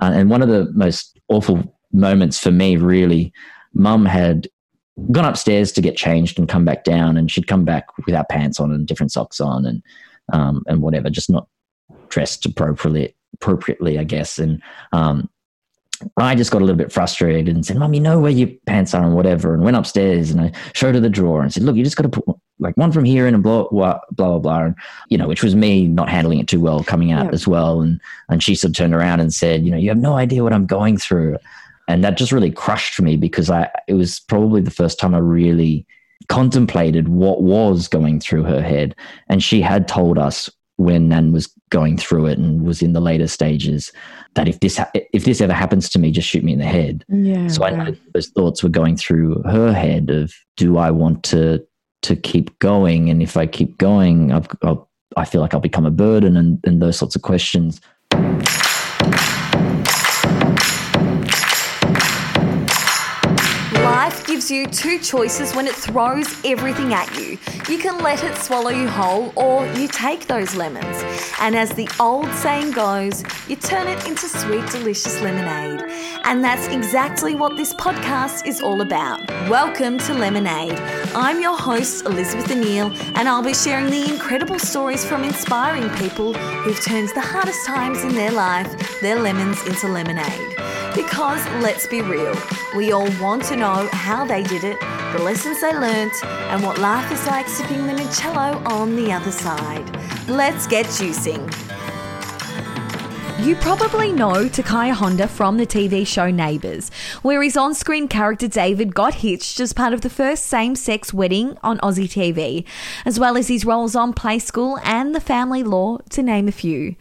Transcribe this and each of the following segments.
Uh, and one of the most awful moments for me, really, mum had gone upstairs to get changed and come back down, and she'd come back without pants on and different socks on and um, and whatever, just not dressed appropriately, appropriately, I guess. And um, I just got a little bit frustrated and said, Mum, you know where your pants are and whatever. And went upstairs and I showed her the drawer and said, Look, you just got to put like one from here in and blah, blah, blah, blah. And, you know, which was me not handling it too well coming out as well. And, and she sort of turned around and said, You know, you have no idea what I'm going through. And that just really crushed me because I, it was probably the first time I really contemplated what was going through her head. And she had told us when Nan was going through it and was in the later stages that if this ha- if this ever happens to me, just shoot me in the head. Yeah. So I those thoughts were going through her head of do I want to to keep going, and if I keep going, I've, I'll, I feel like I'll become a burden, and, and those sorts of questions. Gives you two choices when it throws everything at you. You can let it swallow you whole, or you take those lemons. And as the old saying goes, you turn it into sweet, delicious lemonade. And that's exactly what this podcast is all about. Welcome to Lemonade. I'm your host, Elizabeth O'Neill, and I'll be sharing the incredible stories from inspiring people who've turned the hardest times in their life, their lemons, into lemonade. Because let's be real, we all want to know how they did it, the lessons they learnt, and what life is like sipping the limoncello on the other side. Let's get juicing. You probably know Takaya Honda from the TV show Neighbours, where his on screen character David got hitched as part of the first same sex wedding on Aussie TV, as well as his roles on Play School and The Family Law, to name a few.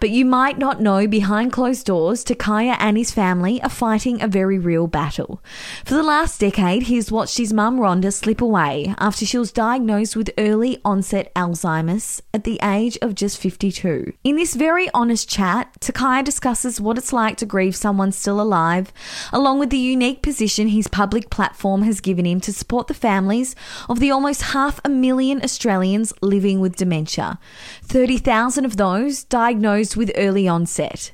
But you might not know behind closed doors, Takaya and his family are fighting a very real battle. For the last decade, he's watched his mum Rhonda slip away after she was diagnosed with early onset Alzheimer's at the age of just 52. In this very honest chat, Takaya discusses what it's like to grieve someone still alive, along with the unique position his public platform has given him to support the families of the almost half a million Australians living with dementia, 30,000 of those diagnosed with early onset.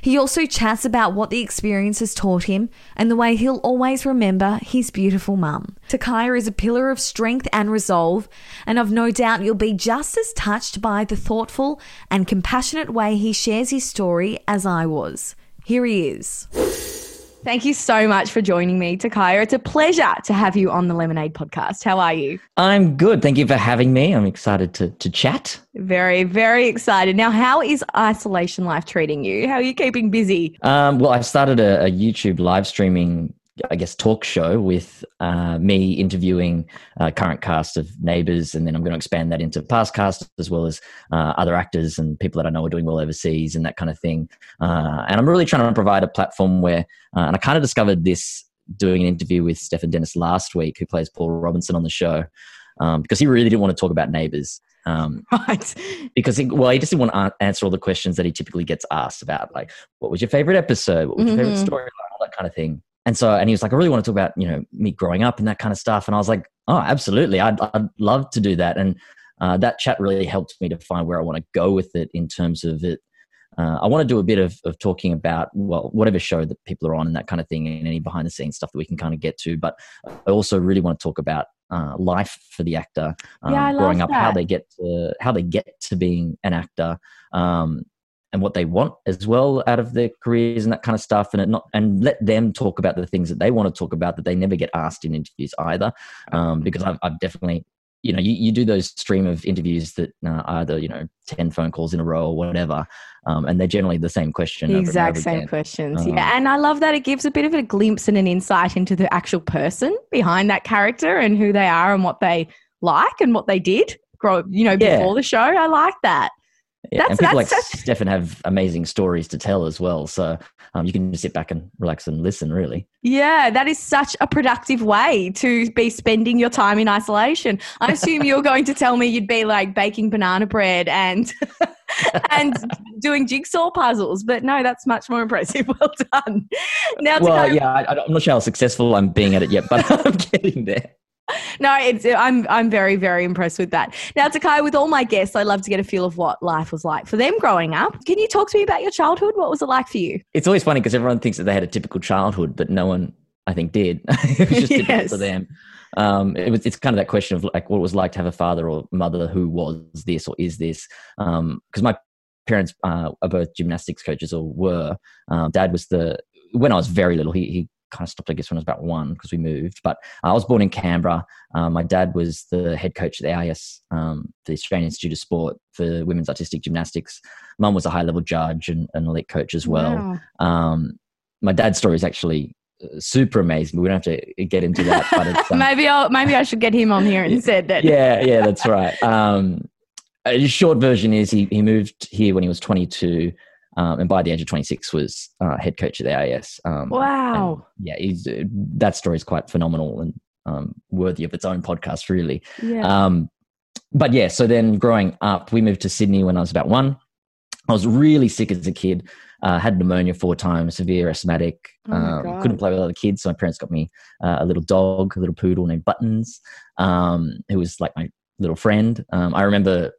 He also chats about what the experience has taught him and the way he'll always remember his beautiful mum. Takaya is a pillar of strength and resolve, and I've no doubt you'll be just as touched by the thoughtful and compassionate way he shares his story as I was. Here he is. Thank you so much for joining me, Takaya. It's a pleasure to have you on the Lemonade podcast. How are you? I'm good. Thank you for having me. I'm excited to, to chat. Very, very excited. Now, how is isolation life treating you? How are you keeping busy? Um, well, I've started a, a YouTube live streaming I guess, talk show with uh, me interviewing uh, current cast of Neighbours, and then I'm going to expand that into past cast as well as uh, other actors and people that I know are doing well overseas and that kind of thing. Uh, and I'm really trying to provide a platform where, uh, and I kind of discovered this doing an interview with Stefan Dennis last week, who plays Paul Robinson on the show, um, because he really didn't want to talk about Neighbours. Um, right. Because, he, well, he just didn't want to answer all the questions that he typically gets asked about, like, what was your favorite episode? What was your Mm-hmm. favorite storyline? All that kind of thing. And so, and he was like, I really want to talk about, you know, me growing up and that kind of stuff. And I was like, oh, absolutely. I'd, I'd love to do that. And uh, that chat really helped me to find where I want to go with it in terms of it. Uh, I want to do a bit of, of talking about, well, whatever show that people are on and that kind of thing and any behind the scenes stuff that we can kind of get to. But I also really want to talk about uh, life for the actor, um, Yeah, growing up, how they get to, how they get to being an actor. Um, and what they want as well out of their careers and that kind of stuff and it not and let them talk about the things that they want to talk about that they never get asked in interviews either um, because I've, I've definitely you know you, you do those stream of interviews that uh, either you know 10 phone calls in a row or whatever um, and they're generally the same question The exact same again. questions. Um, yeah. And I love that it gives a bit of a glimpse and an insight into the actual person behind that character and who they are and what they like and what they did grow, you know, Yeah. before the show. I like that. Yeah, That's- and people like such- Stefan have amazing stories to tell as well so um, you can just sit back and relax and listen really Yeah, that is such a productive way to be spending your time in isolation. I assume you're going to tell me you'd be like baking banana bread and and doing jigsaw puzzles, but no, that's much more impressive. Well done. Now, well go- yeah I, i'm not sure how successful i'm being at it yet but i'm getting there no, it's I'm I'm very very impressed with that. Now, Takaya, with all my guests, I love to get a feel of what life was like for them growing up. Can you talk to me about your childhood? What was it like for you? It's always funny because everyone thinks that they had a typical childhood, but no one, I think, did. it was just Yes. for them. Um, it was. It's kind of that question of like what it was like to have a father or mother who was this or is this. Because my parents uh, are both gymnastics coaches or were. Um, Dad was the when I was very little. He he kind of stopped, I guess, when I was about one because we moved. But I was born in Canberra. Um, my dad was the head coach at the AIS, um, the Australian Institute of Sport for women's artistic gymnastics. Mum was a high level judge and an elite coach as well. Wow. Um, my dad's story is actually uh, super amazing. We don't have to get into that, but um, maybe I'll maybe I should get him on here instead. Then. yeah, yeah, that's right. Um, a short version is he he moved here when he was 22, um, and by the age of 26 was uh, head coach at the AIS. Um, Wow. yeah, he's, uh, that story is quite phenomenal and um, worthy of its own podcast, really. Yeah. Um, but yeah, so then growing up, we moved to Sydney when I was about one. I was really sick as a kid. Uh, had pneumonia four times, severe asthmatic. Oh um, couldn't play with other kids, so my parents got me uh, a little dog, a little poodle named Buttons, um, who was like my little friend. Um, I remember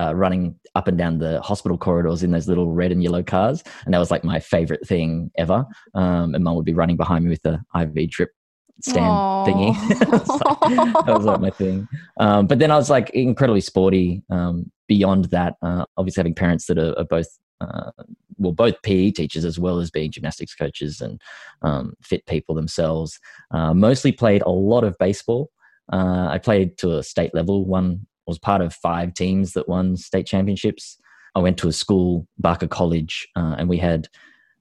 uh, running up and down the hospital corridors in those little red and yellow cars, and that was like my favorite thing ever. Um, and mum would be running behind me with the IV drip stand thingy. It's like- that was like my thing. Um, but then I was like incredibly sporty. Um, beyond that, uh, obviously having parents that are, are both, uh, well, both PE teachers as well as being gymnastics coaches and um, fit people themselves. Uh, mostly played a lot of baseball. Uh, I played to a state level. One was part of five teams that won state championships. I went to a school, Barker College, uh, and we had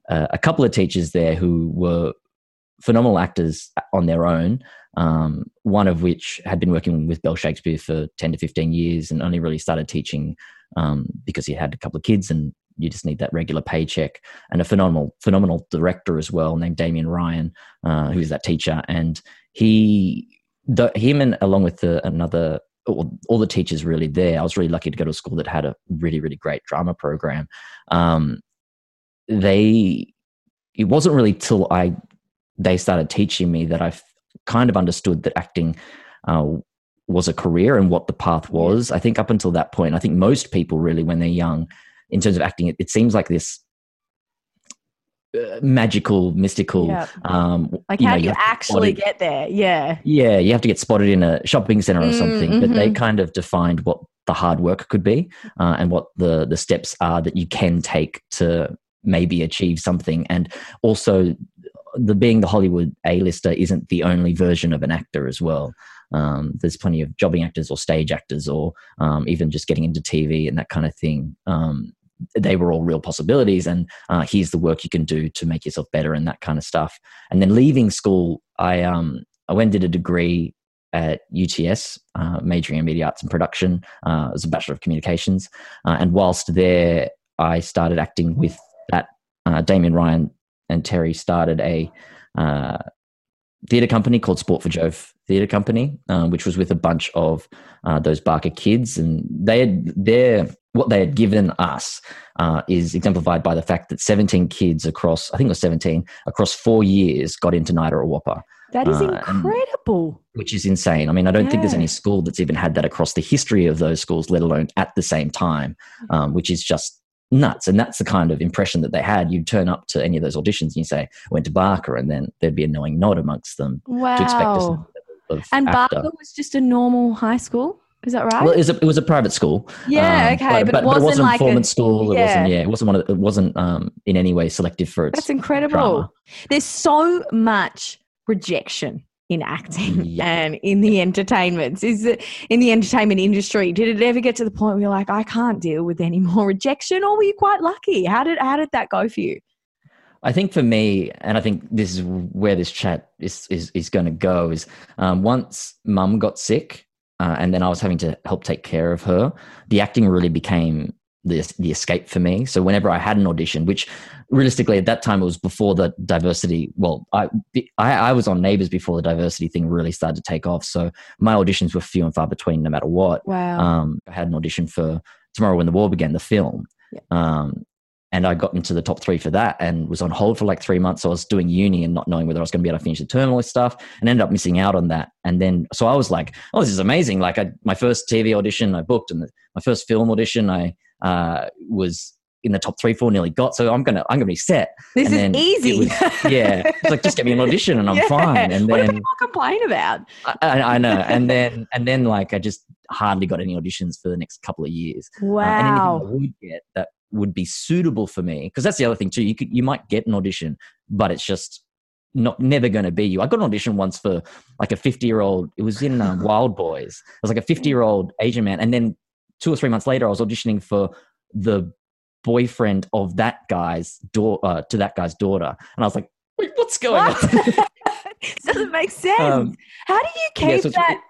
uh, a couple of teachers there who were phenomenal actors on their own. Um, one of which had been working with Bell Shakespeare for 10 to 15 years and only really started teaching um, because he had a couple of kids and you just need that regular paycheck. And a phenomenal, phenomenal director as well named Damien Ryan, uh, who's that teacher. And he, the, him and along with the, another, all, all the teachers really there, I was really lucky to go to a school that had a really, really great drama program. Um, they, it wasn't really till I they started teaching me that I kind of understood that acting uh, was a career and what the path was. I think up until that point, I think most people really, when they're young, in terms of acting, it, it seems like this uh, magical, mystical. Yeah. Um, like you how know, do you have actually spotted- get there? Yeah. yeah, you have to get spotted in a shopping center or Mm, something. But they mhm. kind of defined what the hard work could be uh, and what the the steps are that you can take to maybe achieve something. And also, the being the Hollywood A-lister isn't the only version of an actor as well. Um, there's plenty of jobbing actors or stage actors or um, even just getting into TV and that kind of thing. Um, they were all real possibilities, and uh, here's the work you can do to make yourself better and that kind of stuff. And then leaving school, I um, I went did a degree at UTS, uh, majoring in media arts and production uh, as a bachelor of communications. Uh, and whilst there, I started acting with that. Uh, Damien Ryan and Terry started a uh, theatre company called Sport for Jove Theatre Company, uh, which was with a bunch of uh, those Barker kids, and they had their what they had given us uh, is exemplified by the fact that 17 kids across, I think it was 17, across four years got into NIDA or WAAPA That is Uh, and- incredible. which is insane. I mean, I don't think there's any school that's even had that across the history of those schools, let alone at the same time, um, which is just nuts. And that's the kind of impression that they had. You'd turn up to any of those auditions and you say, I went to Barker, and then there'd be a knowing nod amongst them Wow. to expect this of and actor. Barker was just a normal high school. Is that right? Well, it was, a, it was a private school. yeah. um, okay, but, it wasn't, wasn't like a performance school. It yeah. wasn't. Yeah, it wasn't one. Of, it wasn't um, in any way selective for its. That's incredible. drama. There's so much rejection in acting Yeah. and in the entertainments. Is it in the entertainment industry? Did it ever get to the point where you're like, I can't deal with any more rejection, or were you quite lucky? How did how did that go for you? I think for me, and I think this is where this chat is is, is going to go. Is um, once Mum got sick, uh, and then I was having to help take care of her. The acting really became the the escape for me. So whenever I had an audition, which realistically at that time it was before the diversity. Well, I I, I was on Neighbours before the diversity thing really started to take off. So my auditions were few and far between, no matter what Wow. um, I had an audition for Tomorrow When the War Began, the film. Yeah. Um, and I got into the top three for that and was on hold for like three months. So I was doing uni and not knowing whether I was going to be able to finish the term, all stuff, and ended up missing out on that. And then, so I was like, oh, this is amazing. Like, I, my first TV audition I booked, and the, my first film audition I uh, was in the top three, four, nearly got. So I'm gonna, I'm gonna be set. This And is then it easy. was- yeah, it's like just get me an audition and I'm Yeah. fine. And what do then people complain about? I, I know, and then and then like I just hardly got any auditions for the next couple of years. Uh, and anything I would get that would be suitable for me because that's the other thing too. You could you might get an audition, but it's just not never going to be you. I got an audition once for like a fifty year old. It was in um, Wild Boys. It was like a fifty year old Asian man, and then two or three months later, I was auditioning for the boyfriend of that guy's daughter uh, to that guy's daughter, and I was like, Wait, what's going What? on? Doesn't make sense. Um, How do you yeah, keep so that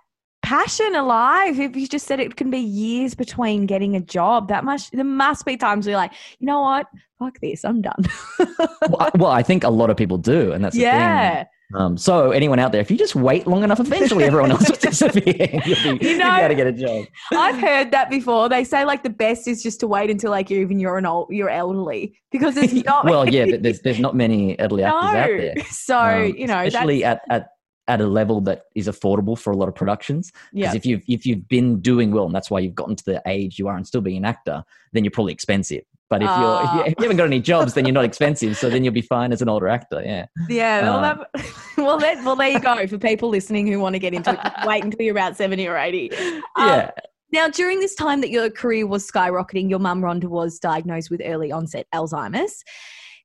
passion alive? If you just said it can be years between getting a job, that must there must be times where you're like, you know what, fuck this, I'm done. well, I, well, I think a lot of people do, and that's the thing. yeah, Um, so anyone out there, if you just wait long enough, eventually everyone else will disappear. You'll be, You you know- able to get a job. I've heard that before. They say like the best is just to wait until like you're even you're an old you're elderly because it's not well, yeah, but there's there's not many elderly actors out there. So Um, you know especially at, at at a level that is affordable for a lot of productions. Because yeah. if you've if you've been doing well, and that's why you've gotten to the age you are and still being an actor, then you're probably expensive. But if, you're, if, you, Ah. if you haven't got any jobs, then you're not expensive. So then you'll be fine as an older actor. Yeah. Yeah, well, Uh, that, well, that, well, there you go. For people listening who want to get into it, wait until you're about seventy or eighty. Um, Yeah. Now, during this time that your career was skyrocketing, your mum Rhonda was diagnosed with early onset Alzheimer's.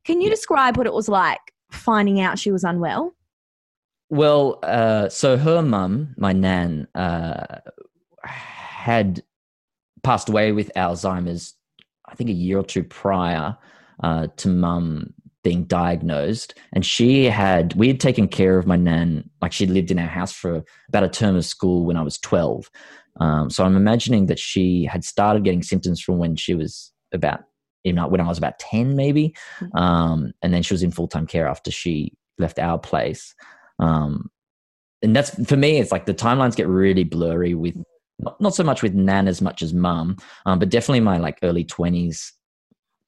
Can you Yeah. describe what it was like finding out she was unwell? Well, uh, so her mum, my nan, uh, had passed away with Alzheimer's, I think a year or two prior uh, to mum being diagnosed. And she had, we had taken care of my nan, like she lived in our house for about a term of school when I was 12. Um, so I'm imagining that she had started getting symptoms from when she was about, you know, when I was about 10, maybe. Mhm. Um, and then she was in full time care after she left our place. Um, and that's for me, it's like the timelines get really blurry with not, not so much with Nan as much as mum, um, but definitely my like early 20s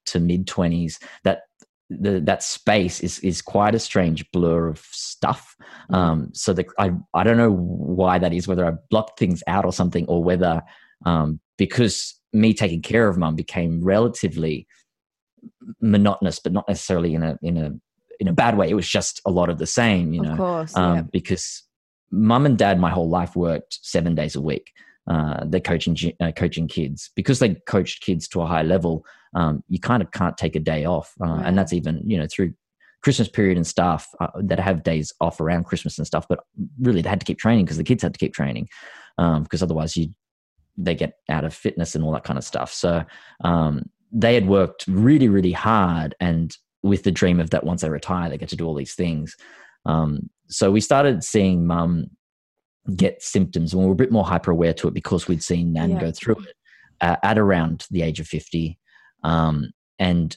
to mid 20s. That the, that space is is quite a strange blur of stuff. Um, so the, I I don't know why that is, whether I blocked things out or something, or whether um, because me taking care of mum became relatively monotonous, but not necessarily in a in a in a bad way. It was just a lot of the same, you know of course. um, yeah. because mum and dad my whole life worked seven days a week. Uh, they're coaching uh, coaching kids because they coached kids to a high level. Um, you kind of can't take a day off, uh, Right. and that's even you know through Christmas period and stuff uh, that have days off around Christmas and stuff. But really, they had to keep training because the kids had to keep training because otherwise you they get out of fitness and all that kind of stuff. So um, they had worked really really hard and with the dream of that once they retire they get to do all these things. Um, so we started seeing mum get symptoms and we were a bit more hyper aware to it because we'd seen Nan Yeah. go through it uh, at around the age of 50. Um, and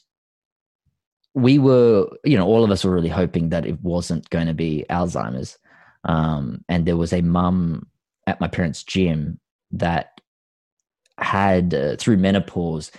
we were, you know, all of us were really hoping that it wasn't going to be Alzheimer's. Um, and there was a mum at my parents' gym that had, uh, through menopause,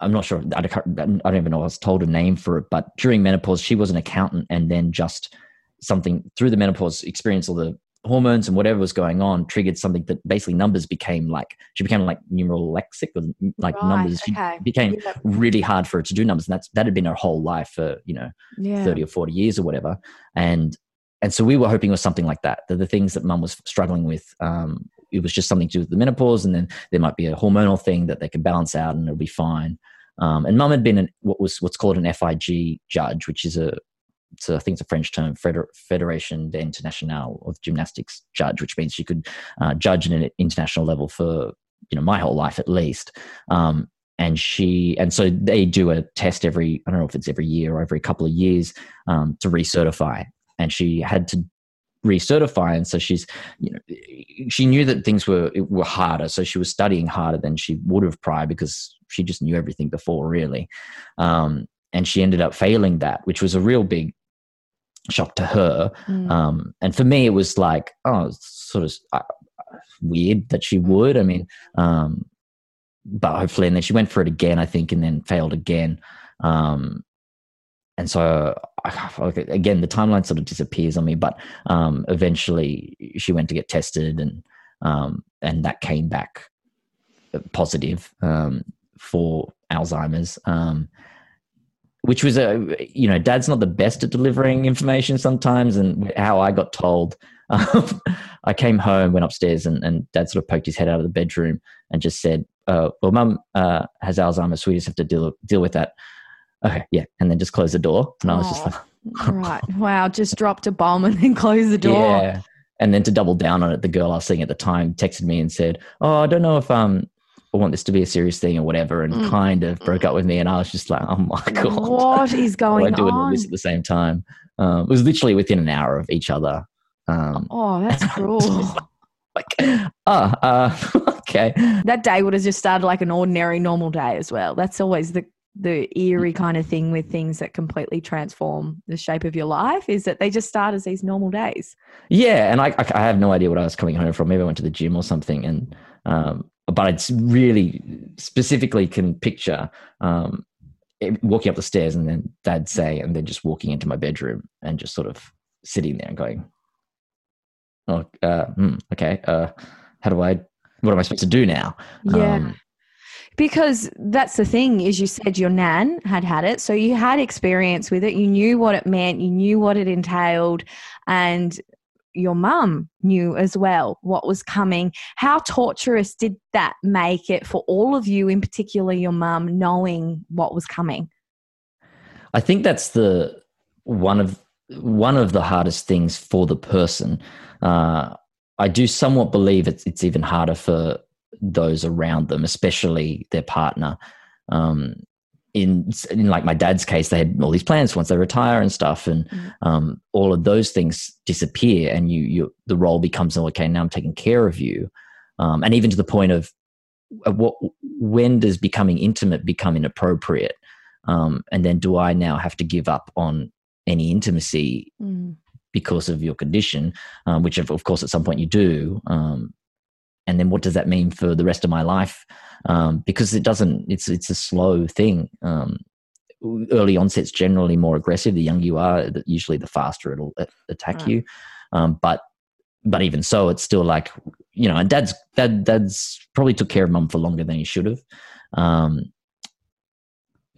I'm not sure, I don't I don't even know, I was told a name for it, but during menopause, she was an accountant and then just something through the menopause experience all the hormones and whatever was going on triggered something that basically numbers became like she became like numeral lexic or like Right, numbers she okay. became really hard for her to do numbers and that's that had been her whole life for you know yeah. 30 or 40 years or whatever and and so we were hoping it was something like that that the things that mum was struggling with um it was just something to do with the menopause and then there might be a hormonal thing that they could balance out and it'll be fine um, and mum had been an, what was what's called an FIG judge which is a so I think it's a French term, Feder- Fédération d'Internationale of Gymnastics judge, which means she could uh, judge at an international level for you know my whole life at least. Um, and she and so they do a test every I don't know if it's every year or every couple of years um, to recertify. And she had to recertify, and so she's you know she knew that things were were harder, so she was studying harder than she would have prior because she just knew everything before really. Um, and she ended up failing that, which was a real big shock to her. Mm. Um, and for me, it was like, oh, sort of uh, weird that she would. I mean, um, but hopefully, and then she went for it again, I think, and then failed again. Um, and so again, the timeline sort of disappears on me. But um, eventually, she went to get tested, and um, and that came back positive um, for Alzheimer's. Um, which was a you know, Dad's not the best at delivering information sometimes, and how I got told. Um, I came home, went upstairs, and, and Dad sort of poked his head out of the bedroom and just said, uh, "Well, Mum uh, has Alzheimer's, so we just have to deal deal with that." okay, yeah, and then just close the door. And I was just like, right, wow, just dropped a bomb and then closed the door. Yeah. And then to double down on it, the girl I was seeing at the time texted me and said, "Oh, I don't know if um I want this to be a serious thing or whatever," and mm. kind of broke up with me. And I was just like, "Oh my god, what is going on?" I do it all this at the same time. Um, it was literally within an hour of each other. Um, oh, that's cruel. like, ah, oh, uh, okay. That day would have just started like an ordinary, normal day as well. That's always the the eerie kind of thing with things that completely transform the shape of your life is that they just start as these normal days. Yeah, and I, I have no idea what I was coming home from. Maybe I went to the gym or something, and um, but I really specifically can picture um, walking up the stairs and then Dad say, and then just walking into my bedroom and just sort of sitting there and going, "Oh, uh, hmm, okay, uh, how do I? What am I supposed to do now?" Yeah. Um, because that's the thing is you said your nan had had it so you had experience with it you knew what it meant you knew what it entailed and your mum knew as well what was coming. How torturous did that make it for all of you in particular your mum knowing what was coming? I think that's the one of one of the hardest things for the person. Uh, i do somewhat believe it's, it's even harder for those around them, especially their partner. Um, in, in like my dad's case, they had all these plans once they retire and stuff, and mm. um, all of those things disappear, and you, you the role becomes okay. Now I'm taking care of you, um, and even to the point of what when does becoming intimate become inappropriate, um, and then do I now have to give up on any intimacy mm. because of your condition, um, which of, of, course at some point you do. Um, and then what does that mean for the rest of my life? Um, because it doesn't. It's it's a slow thing. Um, early onset's generally more aggressive. The younger you are, usually the faster it'll attack right. you. Um, but but even so, it's still like you know. And dad's dad dad's probably took care of mum for longer than he should have. Um,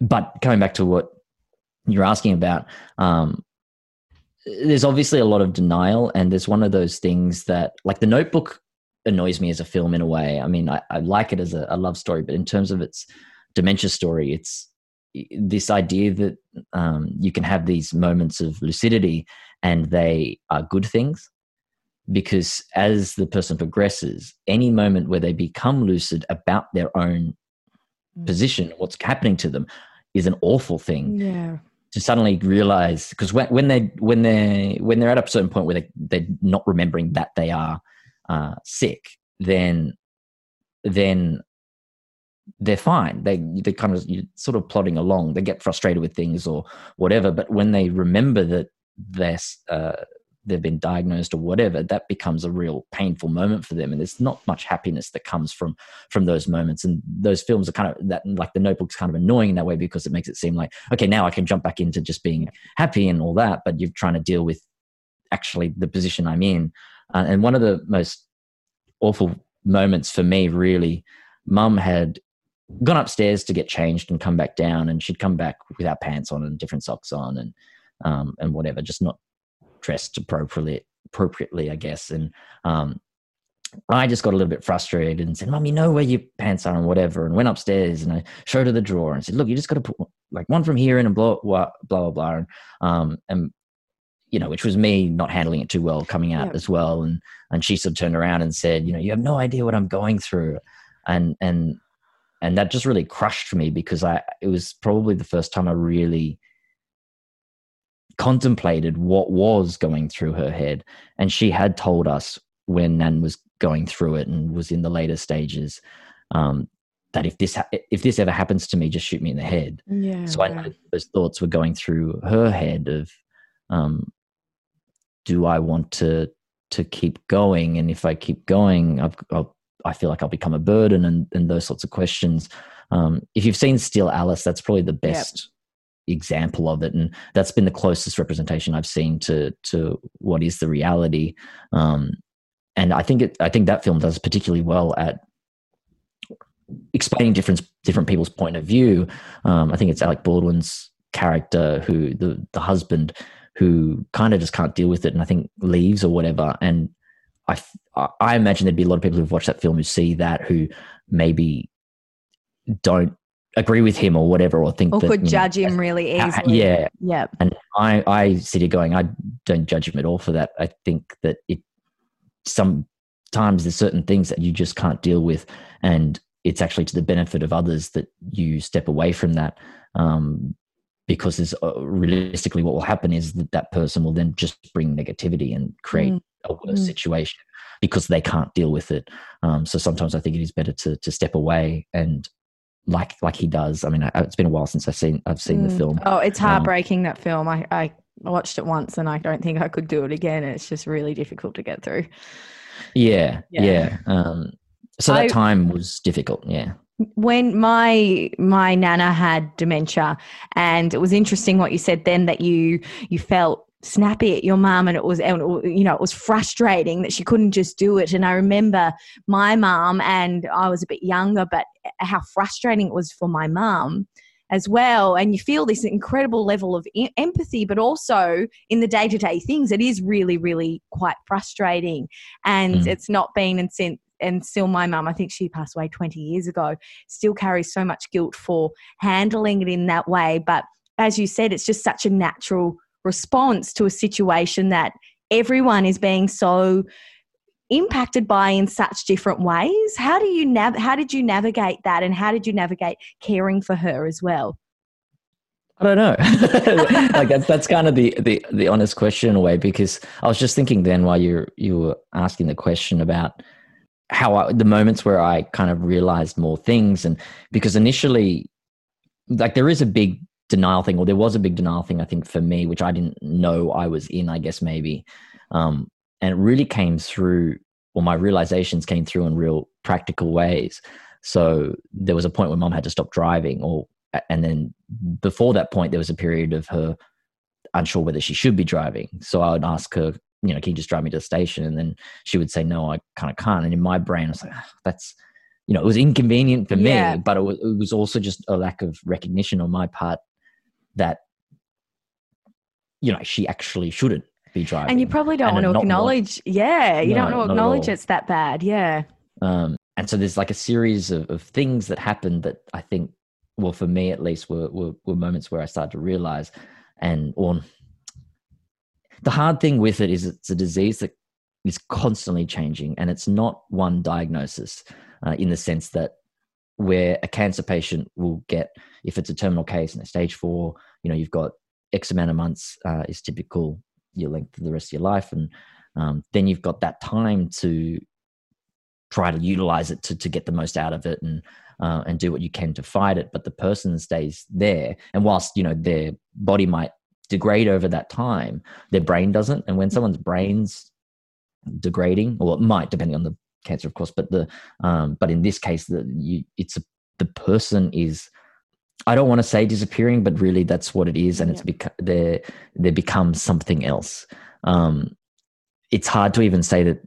but coming back to what you're asking about, um, there's obviously a lot of denial, and there's one of those things that, like the Notebook, annoys me as a film in a way. I mean, I, I like it as a, a, love story, but in terms of its dementia story, it's this idea that um, you can have these moments of lucidity and they are good things. Because as the person progresses, any moment where they become lucid about their own mm. position, what's happening to them, is an awful thing. Yeah to suddenly realize because when, when they when they when they're at a certain point where they they're not remembering that they are uh, sick, then then they're fine. They they kind of you're sort of plodding along. They get frustrated with things or whatever, but when they remember that they're uh, they've been diagnosed or whatever, that becomes a real painful moment for them. And there's not much happiness that comes from from those moments. And those films are kind of that like the Notebook's kind of annoying in that way because it makes it seem like okay, now I can jump back into just being happy and all that, but you're trying to deal with actually the position I'm in uh, and one of the most awful moments for me, really, mum had gone upstairs to get changed and come back down, and she'd come back without pants on and different socks on and um, and whatever, just not dressed appropriately, appropriately, I guess. And um, I just got a little bit frustrated and said, "Mum, you know where your pants are and whatever." And went upstairs and I showed her the drawer and said, "Look, you just got to put like one from here in and blah blah blah blah." And, um, and you know, which was me not handling it too well coming out yeah. as well. And and she sort of turned around and said, you know, you have no idea what I'm going through, and and and that just really crushed me because I it was probably the first time I really contemplated what was going through her head, and she had told us when Nan was going through it and was in the later stages. Um, that if this ha- if this ever happens to me, just shoot me in the head. Yeah, so I know those thoughts were going through her head of, um, do I want to to keep going? And if I keep going, I've, I'll, i feel like I'll become a burden, and, and those sorts of questions. Um, if you've seen Still Alice, that's probably the best example of it, and that's been the closest representation I've seen to to what is the reality. Um, and I think it, I think that film does particularly well at explaining different different people's point of view. Um, I think it's Alec Baldwin's character who the the husband who kind of just can't deal with it, and I think leaves or whatever. And I I imagine there'd be a lot of people who've watched that film who see that who maybe don't agree with him or whatever or think or that, could you know, judge him really easily. yeah Yeah. and I, I sit here going, I don't judge him at all for that. I think that it sometimes there's certain things that you just can't deal with, and it's actually to the benefit of others that you step away from that. Um, because there's uh, realistically what will happen is that that person will then just bring negativity and create Mm. a worse Mm. situation because they can't deal with it. Um, so sometimes I think it is better to to step away and like like he does. I mean, I, it's been a while since I've seen I've seen the Mm. film. Oh, it's Um, heartbreaking that film. I, I watched it once and I don't think I could do it again. It's just really difficult to get through. Yeah, Yeah. yeah. Um, so that I- time was difficult. Yeah. When my my nana had dementia and it was interesting what you said then that you you felt snappy at your mum and it was and you know it was frustrating that she couldn't just do it. And i remember my mum and i was a bit younger but how frustrating it was for my mum as well. And you feel this incredible level of empathy but also in the day-to-day things it is really really quite frustrating. And Mm. it's not been and since and still my mum i think she passed away 20 years ago still carries so much guilt for handling it in that way. But as you said it's just such a natural response to a situation that everyone is being so impacted by in such different ways. How do you nav- how did you navigate that and how did you navigate caring for her as well? I don't know. like that's that's kind of the, the the honest question in a way because I was just thinking then while you you were asking the question about how I, the moments where I kind of realized more things. And because initially like there is a big denial thing or there was a big denial thing I think for me which I didn't know I was in I guess maybe. Um, and it really came through or my realizations came through in real practical ways. So there was a point where mom had to stop driving or and then before that point there was a period of her unsure whether she should be driving. So i would ask her you know can you just drive me to the station and then she would say no i kind of can't and in my brain i was like "Ah, that's you know it was inconvenient for Yeah. me but it was, it was also just a lack of recognition on my part that you know she actually shouldn't be driving and you probably don't want to want- acknowledge yeah you No, don't want to acknowledge it's that bad yeah Um, and so there's like a series of, of things that happened that I think, well, for me at least, were, were, were moments where I started to realize. And or the hard thing with it is it's a disease that is constantly changing, and it's not one diagnosis uh, in the sense that where a cancer patient will get, if it's a terminal case and a stage four, you know, you've got X amount of months uh, is typical your length of the rest of your life, and um, then you've got that time to try to utilize it to, to get the most out of it and uh, and do what you can to fight it but the person stays there and whilst you know their body might degrade over that time their brain doesn't and when someone's brains degrading or it might depending on the cancer of course but the um, but in this case the you it's a, the person is I don't want to say disappearing, but really that's what it is, and it's Yeah. beca- they they become something else. Um, it's hard to even say that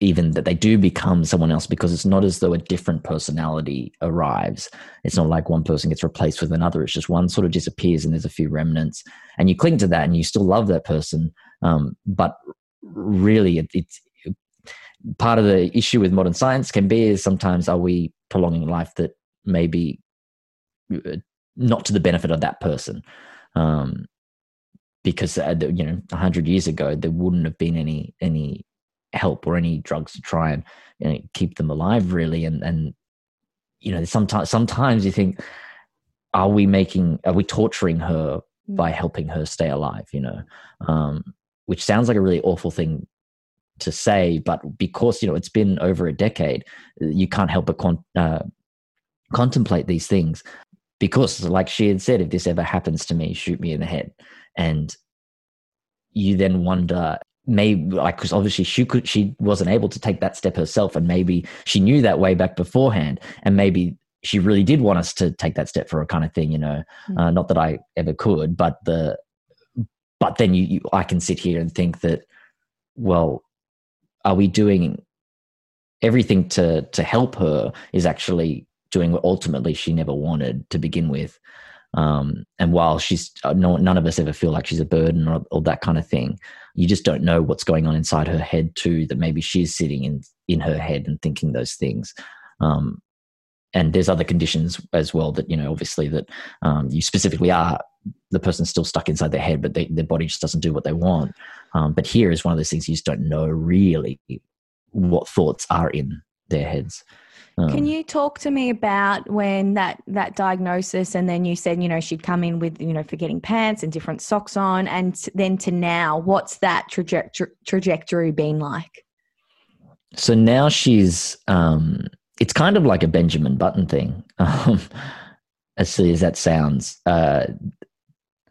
even that they do become someone else because it's not as though a different personality arrives. It's not like one person gets replaced with another. It's just one sort of disappears and there's a few remnants, and you cling to that and you still love that person. Um, but really, it, it's part of the issue with modern science can be is sometimes are we prolonging life that maybe uh, not to the benefit of that person. Um, because uh, you know, a hundred years ago, there wouldn't have been any any help or any drugs to try and you know, keep them alive, really. And and you know, sometimes sometimes you think, are we making, are we torturing her by helping her stay alive? You know, um, which sounds like a really awful thing to say, but because you know it's been over a decade, you can't help but con- uh, contemplate these things because like she had said if this ever happens to me shoot me in the head and you then wonder maybe like because obviously she could she wasn't able to take that step herself and maybe she knew that way back beforehand and maybe she really did want us to take that step for a kind of thing, you know. Mm. Uh, not that I ever could, but the but then you, you I can sit here and think that, well, are we doing everything to to help her is actually doing what ultimately she never wanted to begin with. Um, and while she's uh, no, none of us ever feel like she's a burden or, or that kind of thing, you just don't know what's going on inside her head too. That maybe she's sitting in in her head and thinking those things. Um, and there's other conditions as well that you know obviously that um, you specifically are the person's still stuck inside their head but they, their body just doesn't do what they want um, but here is one of those things you just don't know really what thoughts are in their heads Can you talk to me about when that that diagnosis, and then you said, you know, she'd come in with, you know, forgetting pants and different socks on, and then to now, what's that trajectory trajectory been like? so now she's um, it's kind of like a benjamin button thing. Um, as silly as that sounds uh,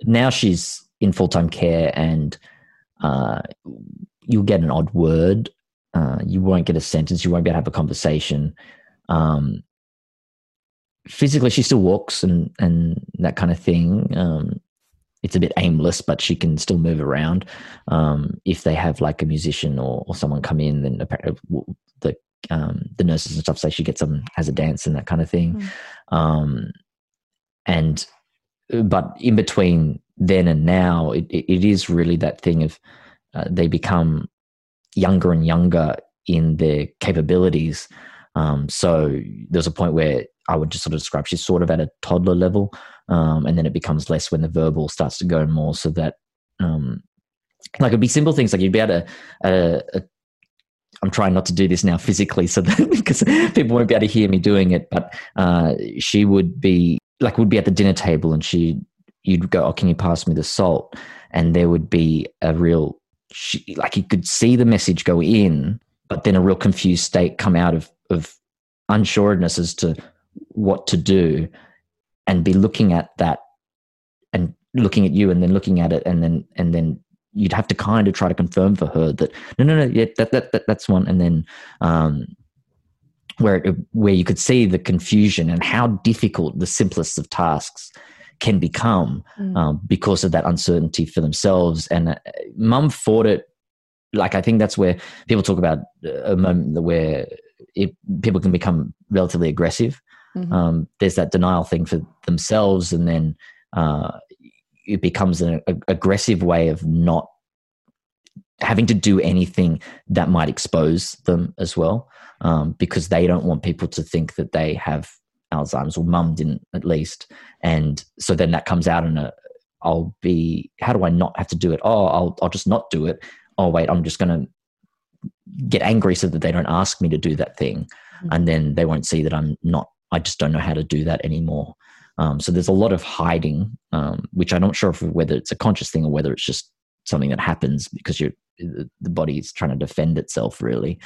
now she's in full-time care and uh, you'll get an odd word. Uh, you won't get a sentence. You won't be able to have a conversation um, physically she still walks and and that kind of thing. Um, it's a bit aimless but she can still move around. Um, if they have like a musician or, or someone come in then apparently the um, the nurses and stuff say she gets them as a dance and that kind of thing. Mm. um, and but in between then and now it, it it is really that thing of uh, they become younger and younger in their capabilities um, so there's a point where I would just sort of describe she's sort of at a toddler level, um, and then it becomes less when the verbal starts to go more. So that, um, like, it'd be simple things like you'd be able to. Uh, uh, I'm trying not to do this now physically, so that because people won't be able to hear me doing it. But uh, she would be like, would be at the dinner table, and she, you'd go, "Oh, can you pass me the salt?" And there would be a real, she, like, you could see the message go in, but then a real confused state come out of of unsureness as to what to do and be looking at that and looking at you and then looking at it and then and then you'd have to kind of try to confirm for her that no no no yeah that, that, that that's one and then um where it, where you could see the confusion and how difficult the simplest of tasks can become Mm. um, because of that uncertainty for themselves. And uh, mum fought it. Like I think that's where people talk about uh, a moment where it, people can become relatively aggressive. Mhm. Um, there's that denial thing for themselves, and then uh, it becomes an a, aggressive way of not having to do anything that might expose them as well, um, because they don't want people to think that they have Alzheimer's, or mum didn't at least, and so then that comes out in a. I'll be. How do I not have to do it? Oh, I'll I'll just not do it. Oh wait, I'm just going to get angry so that they don't ask me to do that thing, Mhm. and then they won't see that I'm not. I just don't know how to do that anymore. Um, so there's a lot of hiding, um, which I'm not sure if whether it's a conscious thing or whether it's just something that happens because you're the body is trying to defend itself really.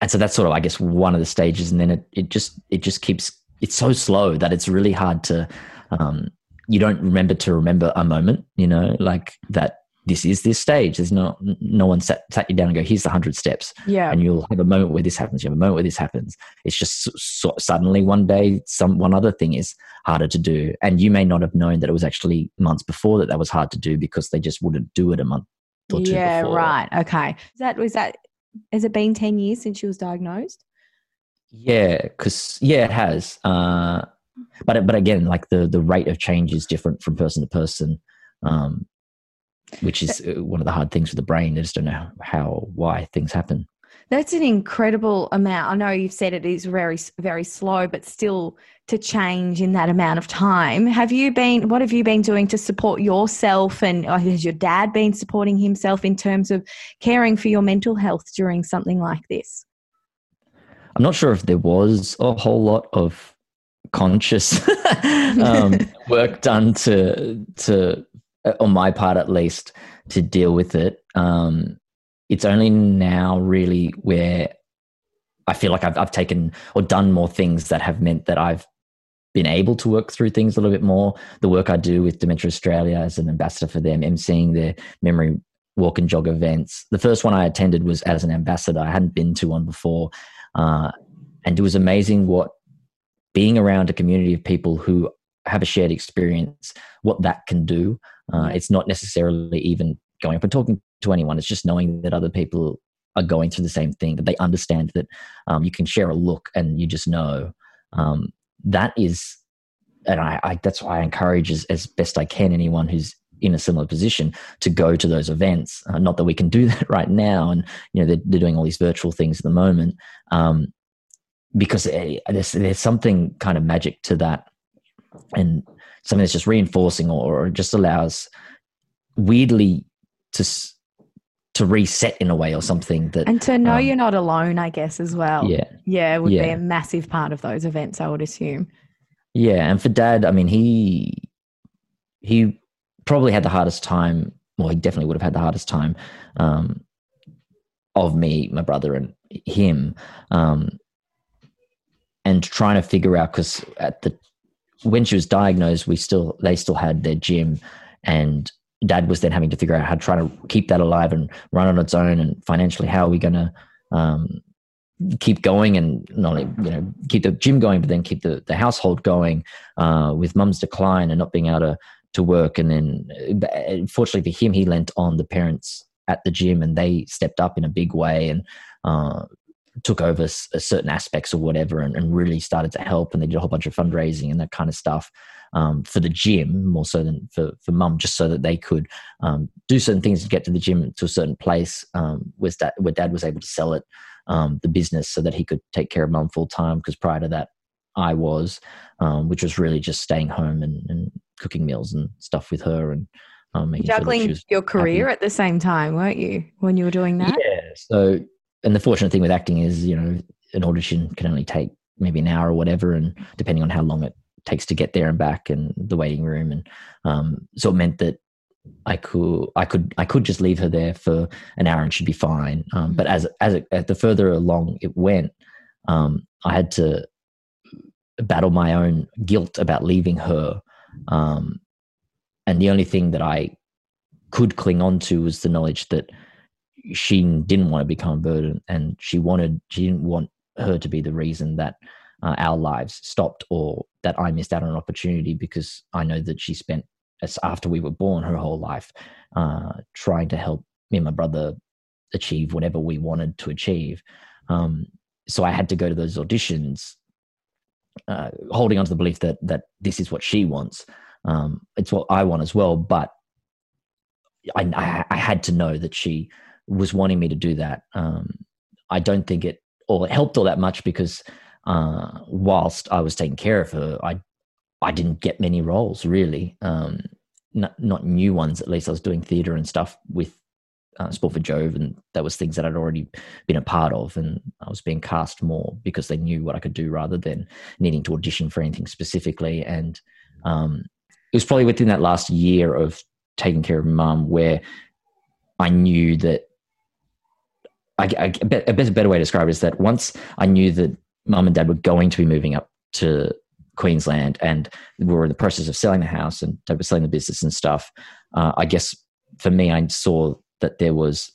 And so that's sort of, I guess, one of the stages, and then it it just it just keeps it's so slow that it's really hard to um, you don't remember to remember a moment, you know, like that. This is this stage. There's no no one sat, sat you down and go, here's the hundred steps Yeah. and you'll have a moment where this happens. You have a moment where this happens. It's just so, suddenly one day, some one other thing is harder to do, and you may not have known that it was actually months before that that was hard to do because they just wouldn't do it a month or two yeah, before. right. Okay. Is that was that has it been 10 years since she was diagnosed? Yeah, because yeah, it has. Uh, but but again, like the the rate of change is different from person to person, um, which is uh, one of the hard things with the brain. I just don't know how why things happen. That's an incredible amount. I know you've said it is very very slow, but still to change in that amount of time. Have you been what have you been doing to support yourself and uh, has your dad been supporting himself in terms of caring for your mental health during something like this? I'm not sure if there was a whole lot of conscious um, work done to to on my part at least to deal with it. Um, it's only now really where I feel like I've, I've taken or done more things that have meant that I've been able to work through things a little bit more. The work I do with Dementia Australia as an ambassador for them, emceeing their memory walk and jog events. The first one I attended was as an ambassador. I hadn't been to one before. Uh, and it was amazing what being around a community of people who have a shared experience, what that can do. Uh, it's not necessarily even going up and talking to anyone. It's just knowing that other people are going through the same thing, that they understand that um, you can share a look and you just know. Um, that is, and I, I, that's why I encourage as, as best I can anyone who's in a similar position to go to those events. Uh, not that we can do that right now, and you know they're, they're doing all these virtual things at the moment, um, because eh, there's there's something kind of magic to that, and something that's just reinforcing or, or just allows weirdly to to reset in a way or something that and to know um, you're not alone i guess as well. Yeah. Yeah would be a massive part of those events i would assume. Yeah, and for dad, I mean, he he probably had the hardest time. Well, he definitely would have had the hardest time um, of me, my brother, and him, um, and trying to figure out because at the when she was diagnosed, we still they still had their gym, and dad was then having to figure out how to try to keep that alive and run on its own, and financially, how are we going to um, keep going and not only you know keep the gym going, but then keep the, the household going uh, with mum's decline and not being able to to work. And then, uh, fortunately for him, he lent on the parents at the gym, and they stepped up in a big way and uh, took over s- certain aspects or whatever, and, and really started to help. And they did a whole bunch of fundraising and that kind of stuff. Um, for the gym more so than for, for mum, just so that they could um, do certain things to get to the gym to a certain place um, where, dad, where dad was able to sell it um, the business so that he could take care of mum full time. Because prior to that, I was, um, which was really just staying home and, and cooking meals and stuff with her and um, making sure juggling your career at the same time weren't you when you were doing that yeah. So, and the fortunate thing with acting is, you know, an audition can only take maybe an hour or whatever, and depending on how long it takes to get there and back, and the waiting room, and um, so it meant that I could, I could, I could just leave her there for an hour and she'd be fine. Um, but as as it, the further along it went, um, I had to battle my own guilt about leaving her, um, and the only thing that I could cling on to was the knowledge that she didn't want to become a burden and she wanted she didn't want her to be the reason that uh, our lives stopped or that I missed out on an opportunity because I know that she spent after we were born her whole life uh, trying to help me and my brother achieve whatever we wanted to achieve. Um, so I had to go to those auditions, uh, holding on to the belief that that this is what she wants. Um, it's what I want as well, but I, I had to know that she was wanting me to do that. Um, I don't think it or it helped all that much because uh, whilst I was taking care of her, I I didn't get many roles really, um, not not new ones. At least I was doing theatre and stuff with uh, Sport for Jove, and that was things that I'd already been a part of, and I was being cast more because they knew what I could do rather than needing to audition for anything specifically. And um, it was probably within that last year of taking care of mum where I knew that I, I, a bet- a better better way to describe it is that once I knew that mum and dad were going to be moving up to Queensland and we were in the process of selling the house and selling the business and stuff, uh, I guess for me, I saw that there was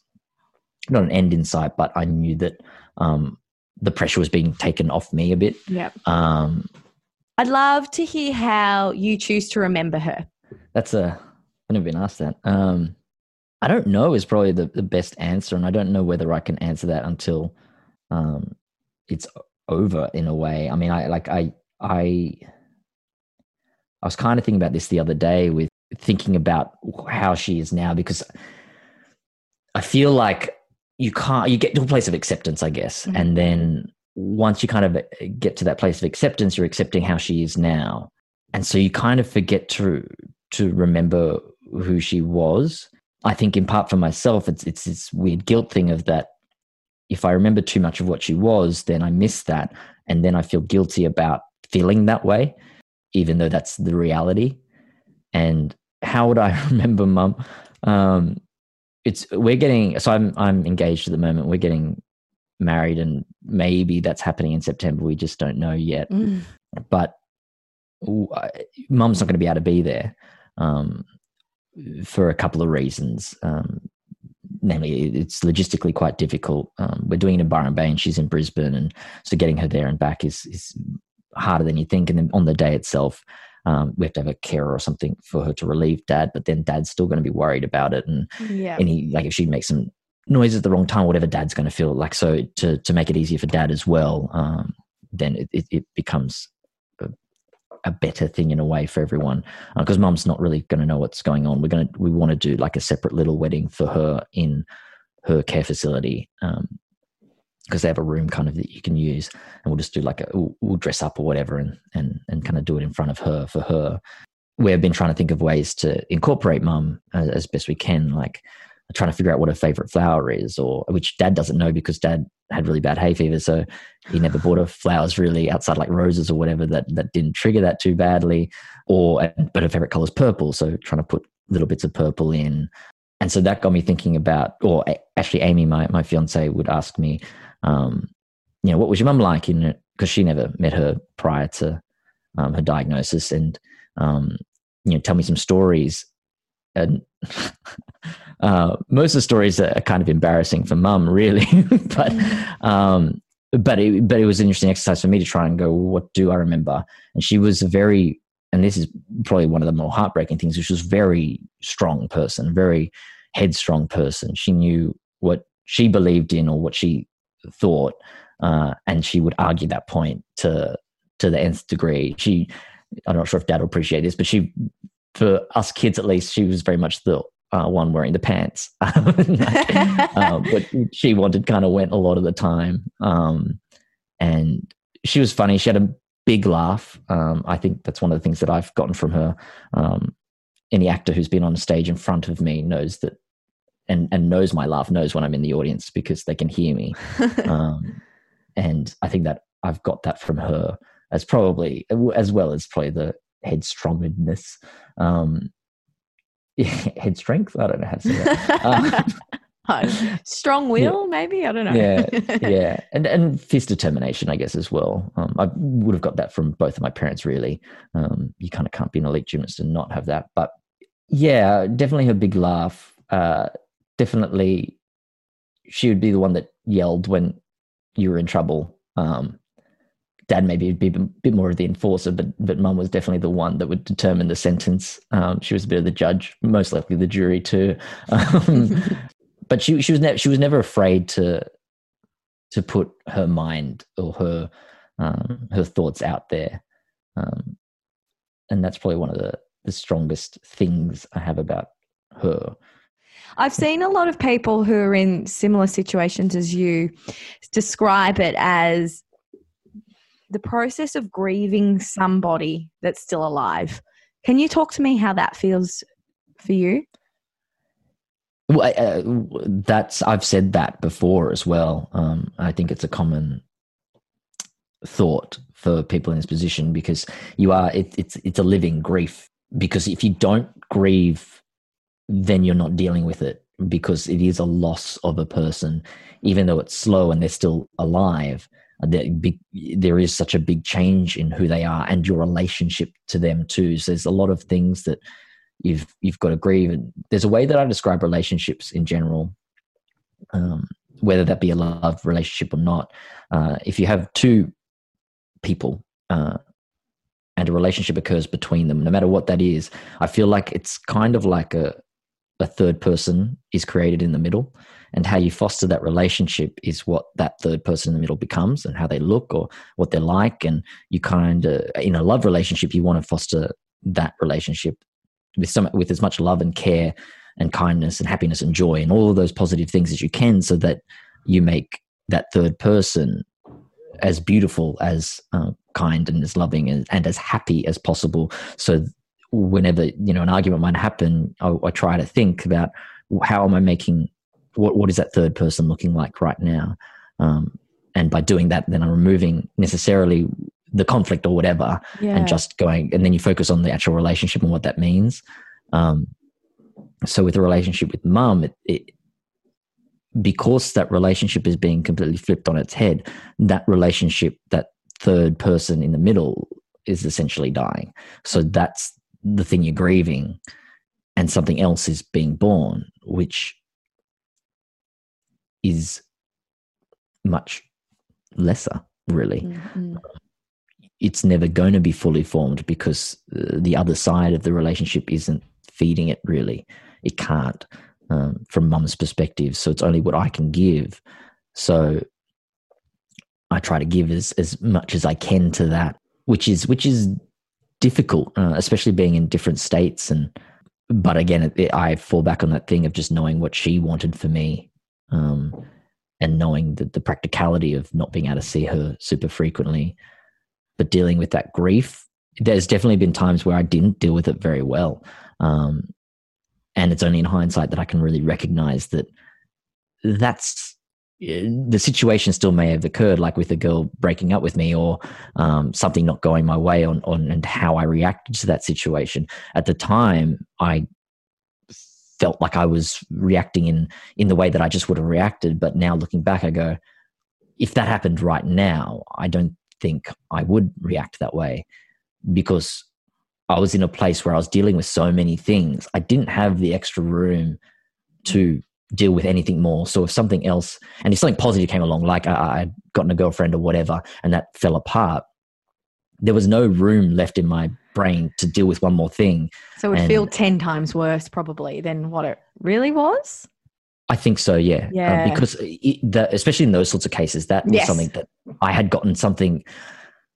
not an end in sight, but I knew that um, the pressure was being taken off me a bit. Yep. Um, I'd love to hear how you choose to remember her. That's a I've never been asked that. Um, I don't know is probably the, the best answer, and I don't know whether I can answer that until um, it's over in a way. I mean, I like I I I was kind of thinking about this the other day with thinking about how she is now because I feel like you can't you get to a place of acceptance, I guess, Mhm. and then once you kind of get to that place of acceptance, you're accepting how she is now, and so you kind of forget to to remember who she was. I think in part for myself, it's it's this weird guilt thing of that. If I remember too much of what she was, then I miss that, and then I feel guilty about feeling that way, even though that's the reality. And how would I remember, Mum? Um, it's we're getting so I'm I'm engaged at the moment. We're getting married, and maybe that's happening in September. We just don't know yet Mm. but mum's not going to be able to be there um, for a couple of reasons. Um, namely, it's logistically quite difficult. Um, we're doing it in Byron Bay, and she's in Brisbane, and so getting her there and back is is harder than you think. And then on the day itself, um, we have to have a carer or something for her to relieve dad, but then dad's still going to be worried about it. And Yeah. any like if she makes some noise at the wrong time, whatever dad's going to feel like. So to to make it easier for dad as well, um, then it, it, it becomes a, better thing in a way for everyone because mom's not really going to know what's going on. We're going to we want to do like a separate little wedding for her in her care facility. Um, because they have a room kind of that you can use and we'll just do like a we'll, we'll dress up or whatever and and and kind of do it in front of her for her we've been trying to think of ways to incorporate mum as, as best we can like trying to figure out what her favorite flower is or which dad doesn't know because dad had really bad hay fever so he never bought her flowers really outside like roses or whatever that that didn't trigger that too badly or but her favorite color is purple so trying to put little bits of purple in and so that got me thinking about or actually amy my, my fiance would ask me um, you know, what was your mum like in it? Because she never met her prior to um, her diagnosis, and um, you know, tell me some stories. And uh, most of the stories are kind of embarrassing for mum, really. but um, but it, but it was an interesting exercise for me to try and go, what do I remember? And she was a very, and this is probably one of the more heartbreaking things. She was a very strong person, very headstrong person. She knew what she believed in or what she thought, uh, and she would argue that point to to the nth degree. She, I'm not sure if Dad will appreciate this, but she, for us kids at least, she was very much the uh, one wearing the pants. uh, but she wanted kind of went a lot of the time, um, and she was funny. She had a big laugh. Um, I think that's one of the things that I've gotten from her. Um, any actor who's been on stage in front of me knows that and and knows my laugh knows when I'm in the audience because they can hear me. um, and I think that I've got that from her as probably as well as probably the headstrongness, um, head strength. I don't know how to say that. Um, Strong will, maybe I don't know. yeah, yeah, and and fierce determination, I guess, as well. Um, I would have got that from both of my parents. Really, um, you kind of can't be an elite gymnast and not have that. But yeah, definitely her big laugh. Uh, definitely, she would be the one that yelled when you were in trouble. Um, Dad maybe would be a bit more of the enforcer, but but Mum was definitely the one that would determine the sentence. Um, she was a bit of the judge, most likely the jury too. Um, but she she was never she was never afraid to to put her mind or her um, her thoughts out there, um, and that's probably one of the the strongest things I have about her. I've seen a lot of people who are in similar situations as you describe it as the process of grieving somebody that's still alive. Can you talk to me how that feels for you? Well, uh, that's I've said that before as well. Um, I think it's a common thought for people in this position because you are it, it's it's a living grief because if you don't grieve then you're not dealing with it because it is a loss of a person even though it's slow and they're still alive there, big, there is such a big change in who they are and your relationship to them too. So there's a lot of things that you've you've got to grieve. And there's a way that i describe relationships in general um, whether that be a love relationship or not. Uh, if you have two people uh, and a relationship occurs between them no matter what that is i feel like it's kind of like a a third person is created in the middle and how you foster that relationship is what that third person in the middle becomes and how they look or what they're like. And you kind of in a love relationship you want to foster that relationship with some with as much love and care and kindness and happiness and joy and all of those positive things as you can so that you make that third person as beautiful as uh, kind and as loving and, and as happy as possible. So whenever you know an argument might happen I, I try to think about how am i making what what is that third person looking like right now? Um, and by doing that then i'm removing necessarily the conflict or whatever Yeah. and just going and then you focus on the actual relationship and what that means. Um, so with the relationship with mum it, it because that relationship is being completely flipped on its head that relationship that third person in the middle is essentially dying. So that's the thing you're grieving and something else is being born which is much lesser really Mhm. it's never going to be fully formed because uh, the other side of the relationship isn't feeding it really. It can't um, from mum's perspective. So it's only what I can give. So I try to give as, as much as I can to that, which is which is difficult, uh, especially being in different states. And but again, it, I fall back on that thing of just knowing what she wanted for me, um, and knowing the practicality of not being able to see her super frequently but dealing with that grief, there's definitely been times where I didn't deal with it very well. Um, and it's only in hindsight that I can really recognize that that's the situation still may have occurred, like with a girl breaking up with me or um, something not going my way on, on and how I reacted to that situation. At the time, I felt like I was reacting in in the way that I just would have reacted. But now looking back, I go, if that happened right now, I don't think I would react that way because I was in a place where I was dealing with so many things. I didn't have the extra room to deal with anything more. So if something else, and if something positive came along, like I, I'd gotten a girlfriend or whatever, and that fell apart, there was no room left in my brain to deal with one more thing. So it would feel 10 times worse probably than what it really was? I think so, yeah. Um, yeah. because it, the, especially in those sorts of cases, that was yes. something that I had gotten something,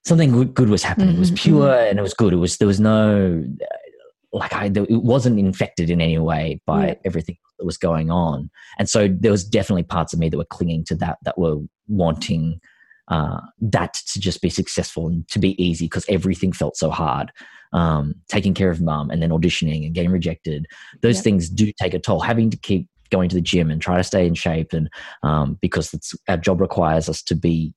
something good, was happening. Mm-hmm. It was mm-hmm, pure mm-hmm. and it was good. It was there was no like I it wasn't infected in any way by yeah. everything that was going on, and so there was definitely parts of me that were clinging to that, that were wanting uh, that to just be successful and to be easy because everything felt so hard. Um, taking care of mum and then auditioning and getting rejected, those yep. things do take a toll. Having to keep going to the gym and try to stay in shape and um, because our job requires us to be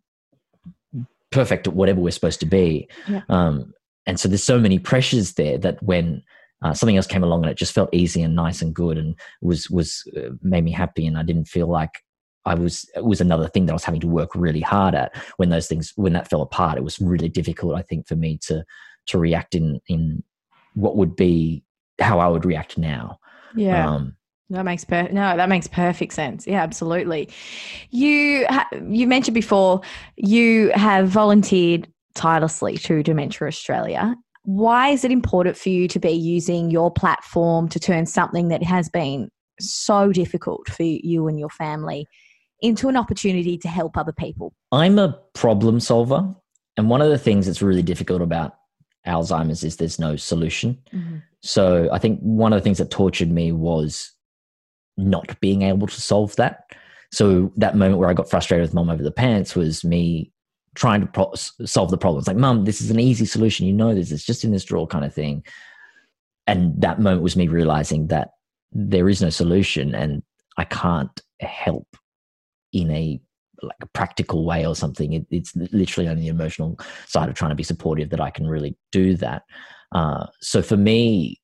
perfect at whatever we're supposed to be yeah. um, and so there's so many pressures there that when uh, something else came along and it just felt easy and nice and good and was was uh, made me happy and I didn't feel like I was it was another thing that I was having to work really hard at when those things when that fell apart it was really difficult I think for me to to react in in what would be how I would react now yeah um, that makes per- no, that makes perfect sense. Yeah, absolutely. You ha- you mentioned before you have volunteered tirelessly to Dementia Australia. Why is it important for you to be using your platform to turn something that has been so difficult for you and your family into an opportunity to help other people? I'm a problem solver, and one of the things that's really difficult about Alzheimer's is there's no solution. Mm-hmm. So I think one of the things that tortured me was not being able to solve that. So that moment where I got frustrated with mom over the pants was me trying to pro- solve the problem. It's like, mom, this is an easy solution. You know this. It's just in this drawer kind of thing. And that moment was me realizing that there is no solution and I can't help in a like a practical way or something. It, it's literally only the emotional side of trying to be supportive that I can really do that. Uh, so for me,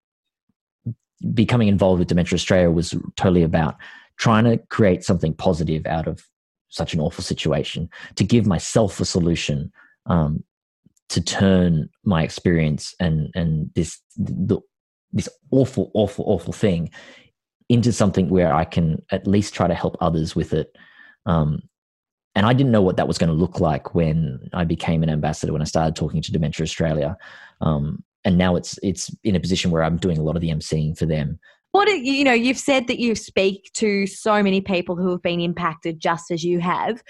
becoming involved with Dementia Australia was totally about trying to create something positive out of such an awful situation, to give myself a solution, um, to turn my experience and and this the, this awful, awful, awful thing into something where I can at least try to help others with it. Um, and I didn't know what that was going to look like when I became an ambassador. When I started talking to Dementia Australia, um, and now it's it's in a position where I'm doing a lot of the emceeing for them. What you know, you've said that you speak to so many people who have been impacted just as you have.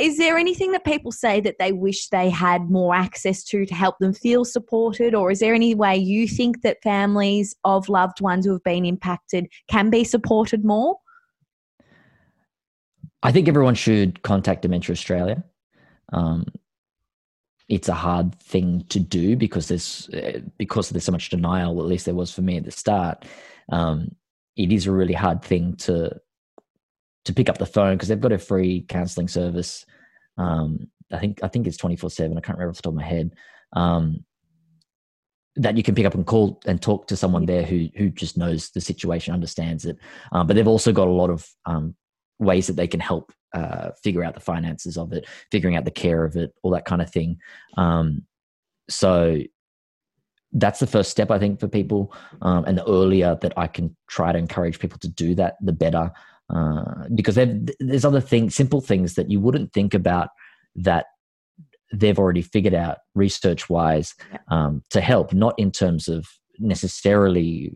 Is there anything that people say that they wish they had more access to to help them feel supported, or is there any way you think that families of loved ones who have been impacted can be supported more? I think everyone should contact Dementia Australia. Um, it's a hard thing to do because there's uh, because there's so much denial. At least there was for me at the start. Um, it is a really hard thing to to pick up the phone because they've got a free counselling service. Um, I think I think it's twenty four seven. I can't remember off the top of my head. Um, that you can pick up and call and talk to someone there who who just knows the situation, understands it. Um, but they've also got a lot of um, ways that they can help uh, figure out the finances of it, figuring out the care of it, all that kind of thing. Um, so that's the first step, I think, for people. Um, and the earlier that I can try to encourage people to do that, the better. Uh, because there's other things, simple things that you wouldn't think about that they've already figured out research wise um, to help, not in terms of necessarily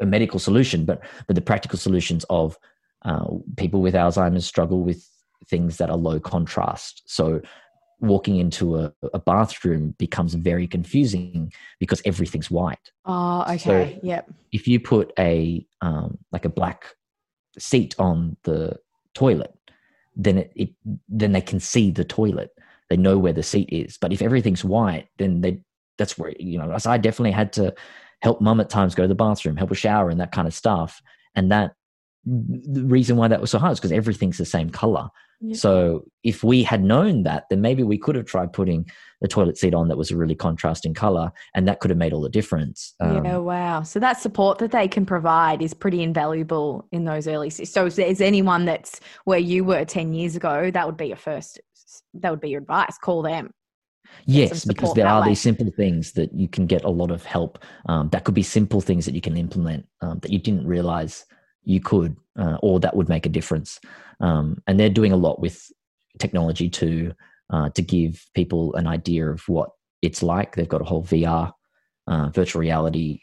a medical solution, but but the practical solutions of uh, people with Alzheimer's struggle with things that are low contrast. So walking into a, a bathroom becomes very confusing because everything's white. Oh, okay. yep. If you put a um, like a black seat on the toilet, then it, it then they can see the toilet. They know where the seat is. But if everything's white, then they that's where you know. So I definitely had to help mum at times go to the bathroom, help her shower, and that kind of stuff. And that the reason why that was so hard is because everything's the same color. Yeah. So if we had known that, then maybe we could have tried putting the toilet seat on that was a really contrasting color, and that could have made all the difference. Um, yeah, wow. So that support that they can provide is pretty invaluable in those early. So, if there's anyone that's where you were ten years ago, that would be your first. That would be your advice. Call them. Yes, because there are way. these simple things that you can get a lot of help. Um, that could be simple things that you can implement um, that you didn't realize you could, uh, or that would make a difference. Um, and they're doing a lot with technology to uh, to give people an idea of what it's like. They've got a whole VR, uh, virtual reality,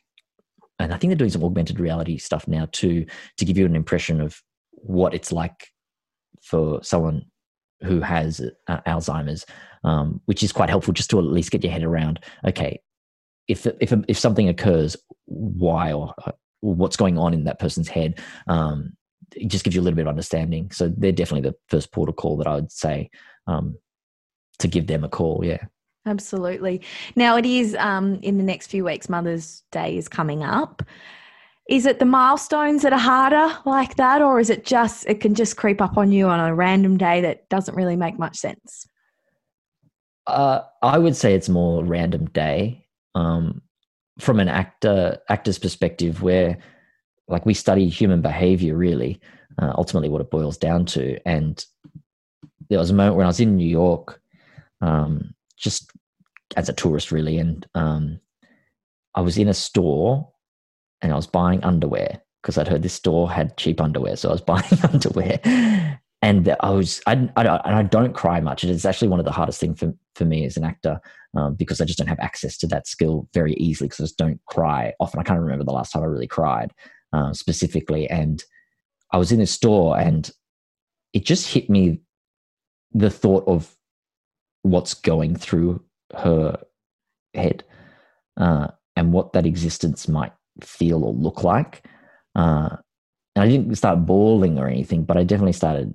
and I think they're doing some augmented reality stuff now too, to give you an impression of what it's like for someone who has uh, Alzheimer's um, which is quite helpful just to at least get your head around okay if if if something occurs why or what's going on in that person's head um, it just gives you a little bit of understanding so they're definitely the first port of call that i would say um, to give them a call yeah Absolutely. Now it is um, in the next few weeks. Mother's Day is coming up. Is it the milestones that are harder like that, or is it just it can just creep up on you on a random day that doesn't really make much sense? Uh, I would say it's more random day. Um, from an actor actor's perspective, where like we study human behavior, really, uh, ultimately what it boils down to. And there was a moment when I was in New York, um, just as a tourist, really, and um, I was in a store and I was buying underwear because I'd heard this store had cheap underwear, so I was buying underwear. And I was, I, I, I don't cry much. It is actually one of the hardest things for, for me as an actor um, because I just don't have access to that skill very easily because I just don't cry often. I can't remember the last time I really cried uh, specifically. And I was in this store and it just hit me the thought of what's going through her head uh, and what that existence might feel or look like. Uh, and I didn't start bawling or anything, but I definitely started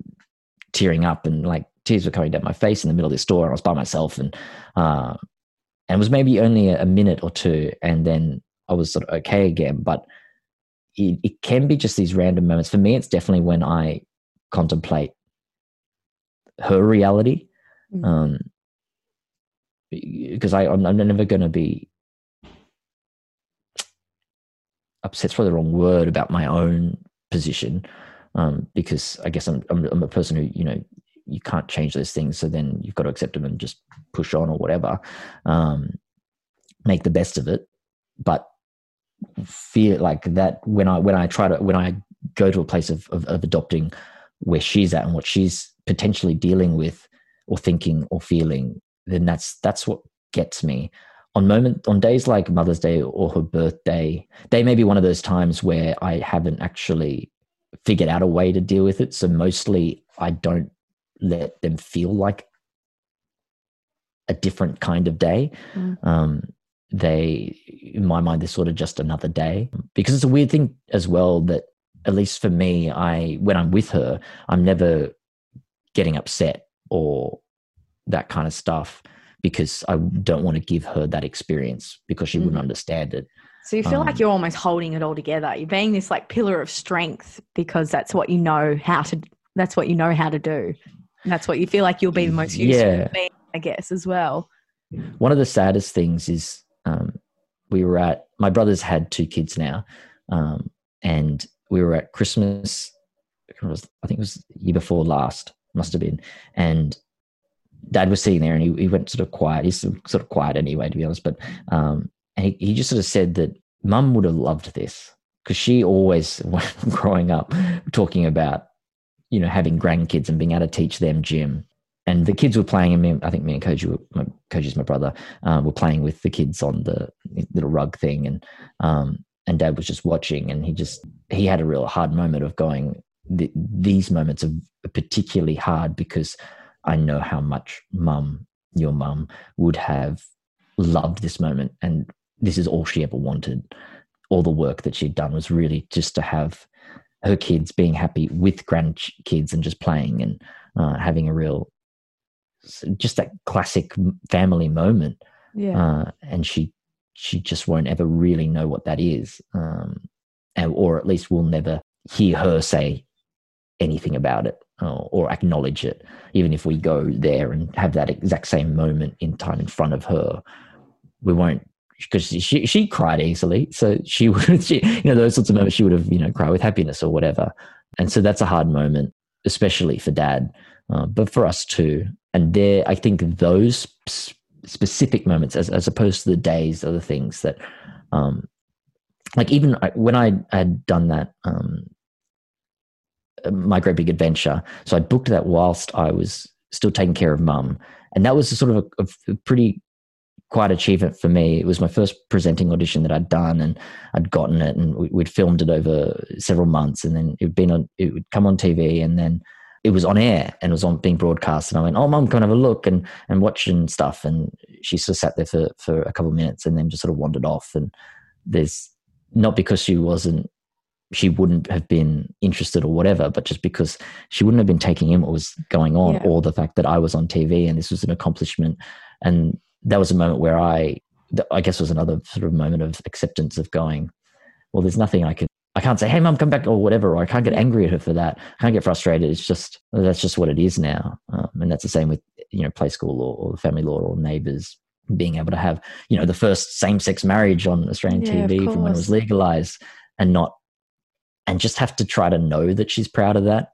tearing up and like tears were coming down my face in the middle of this store. And I was by myself and, uh, and it was maybe only a, a minute or two. And then I was sort of okay again, but it, it can be just these random moments. For me, it's definitely when I contemplate her reality. Mm. Um, because I, I'm, I'm never going to be upset's probably the wrong word about my own position um, because I guess I'm, I'm I'm a person who you know you can't change those things, so then you've got to accept them and just push on or whatever, um, make the best of it. But feel like that when I when I try to when I go to a place of, of, of adopting where she's at and what she's potentially dealing with or thinking or feeling, then that's that's what gets me on moment on days like mother's day or her birthday they may be one of those times where i haven't actually figured out a way to deal with it. So mostly i don't let them feel like a different kind of day. Mm. um, they in my mind they're sort of just another day. Because it's a weird thing as well that at least for me i when i'm with her i'm never getting upset or that kind of stuff because I don't want to give her that experience because she wouldn't Mhm. understand it. So you feel Um, like you're almost holding it all together. You're being this like pillar of strength because that's what you know how to. That's what you know how to do. And that's what you feel like you'll be the most useful. Yeah. being, I guess as well. One of the saddest things is um, we were at my brother's had two kids now, um, and we were at Christmas. I think it was the year before last, must have been, and dad was sitting there and he, he went sort of quiet. He's sort of quiet anyway, to be honest. But um, and he, he just sort of said that mum would have loved this because she always, growing up, talking about you know having grandkids and being able to teach them gym. and the kids were playing, and me, I think me and Koji, were, my, Koji's my brother, uh, were playing with the kids on the little rug thing, and um, and Dad was just watching, and he just he had a real hard moment of going. these moments are particularly hard because I know how much Mum, your mum, would have loved this moment, and this is all she ever wanted. All the work that she'd done was really just to have her kids being happy with grandkids and just playing and uh, having a real just that classic family moment. Yeah. Uh, and she she just won't ever really know what that is, um, and, or at least we'll never hear her say anything about it or, or acknowledge it. Even if we go there and have that exact same moment in time in front of her, we won't because she she cried easily, so she would she, you know those sorts of moments she would have you know cry with happiness or whatever, and so that's a hard moment, especially for dad, uh, but for us too. And there, I think those specific moments, as as opposed to the days, are the things that, um, like even when I had done that, um, my great big adventure. So I booked that whilst I was still taking care of mum, and that was sort of a, a pretty quite achievement for me. It was my first presenting audition that I'd done, and I'd gotten it, and we'd filmed it over several months, and then it'd been on, it would come on TV, and then it was on air and it was on being broadcast. And I went, "Oh, mum, come have a look and and watch and stuff." And she sort of sat there for for a couple of minutes and then just sort of wandered off. And there's not because she wasn't she wouldn't have been interested or whatever, but just because she wouldn't have been taking in what was going on, yeah. or the fact that I was on TV and this was an accomplishment. And that was a moment where I, I guess, was another sort of moment of acceptance of going, well, there's nothing I could I can't say, "Hey, mom, come back" or whatever. Or I can't get angry at her for that. I can't get frustrated. It's just that's just what it is now, um, and that's the same with you know play school or, or family law or neighbours being able to have you know the first same sex marriage on Australian yeah, TV from when it was legalized, and not and just have to try to know that she's proud of that.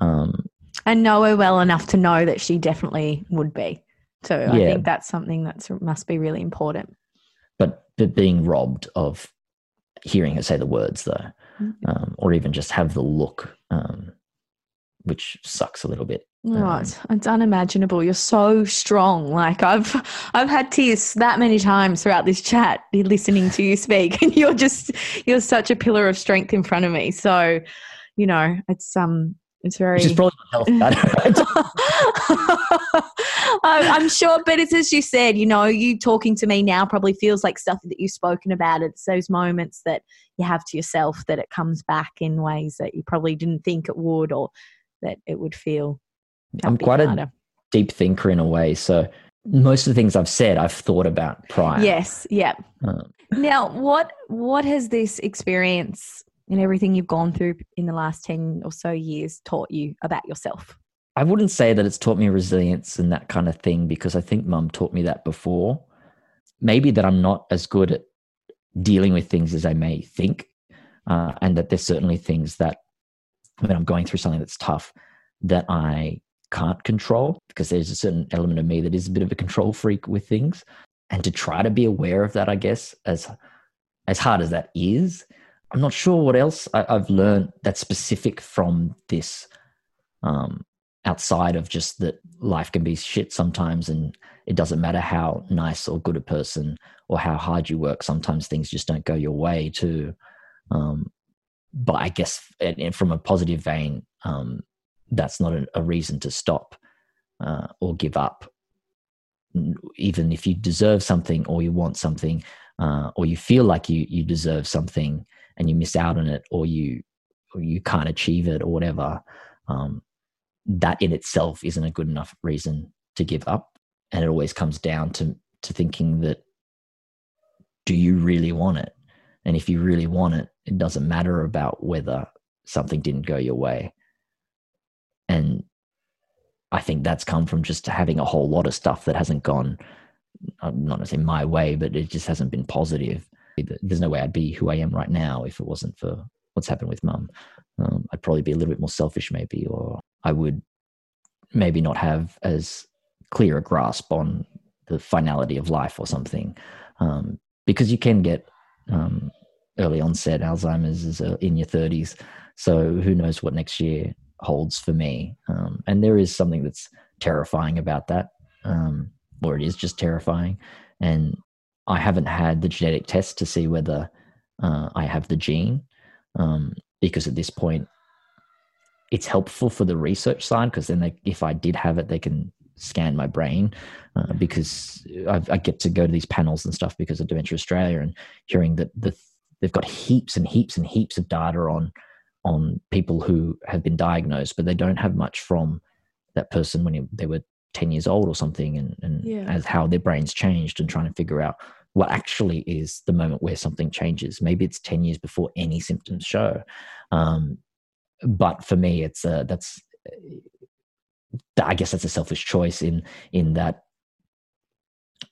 Um, and know her well enough to know that she definitely would be. So I think that's something that must be really important. But but being robbed of hearing her say the words though, mm-hmm. um, or even just have the look, um, which sucks a little bit. Oh, um, it's, unimaginable. You're so strong. Like I've I've had tears that many times throughout this chat, listening to you speak, and you're just you're such a pillar of strength in front of me. So, you know, it's um it's very. Which is probably I'm sure, but it's as you said. You know, you talking to me now probably feels like stuff that you've spoken about. It's those moments that you have to yourself that it comes back in ways that you probably didn't think it would, or that it would feel. I'm quite harder. a deep thinker in a way, so most of the things I've said, I've thought about prior. Yes. Yeah. Um, now, what what has this experience and everything you've gone through in the last 10 or so years taught you about yourself? I wouldn't say that it's taught me resilience and that kind of thing because I think mum taught me that before. Maybe that I'm not as good at dealing with things as I may think, uh, and that there's certainly things that when I'm going through something that's tough that I can't control because there's a certain element of me that is a bit of a control freak with things. And to try to be aware of that, I guess, as as hard as that is, I'm not sure what else I, have learned that's specific from this, um, outside of just that life can be shit sometimes, and it doesn't matter how nice or good a person or how hard you work. Sometimes things just don't go your way too. Um, but I guess from a positive vein, um, that's not a, reason to stop uh, or give up. Even if you deserve something or you want something, uh, or you feel like you you deserve something, and you miss out on it or you or you can't achieve it or whatever um, that in itself isn't a good enough reason to give up. And it always comes down to to thinking that do you really want it? And if you really want it it doesn't matter about whether something didn't go your way and i think that's come from just having a whole lot of stuff that hasn't gone uh, not necessarily my way but it just hasn't been positive there's no way I'd be who I am right now if it wasn't for what's happened with mum. Um, I'd probably be a little bit more selfish, maybe, or I would maybe not have as clear a grasp on the finality of life or something. Um, because you can get um, early onset Alzheimer's uh, in your 30s. So who knows what next year holds for me. Um, and there is something that's terrifying about that, um, or it is just terrifying. And I haven't had the genetic test to see whether uh, I have the gene, um, because at this point, it's helpful for the research side because then they, if I did have it, they can scan my brain uh, because I, I, get to go to these panels and stuff because of Dementia Australia and hearing that the, they've got heaps and heaps and heaps of data on on people who have been diagnosed, but they don't have much from that person when they were 10 years old or something and, and yeah. as how their brains changed and trying to figure out what actually is the moment where something changes. Maybe it's 10 years before any symptoms show. Um, but for me, it's uh, that's I guess that's a selfish choice in in that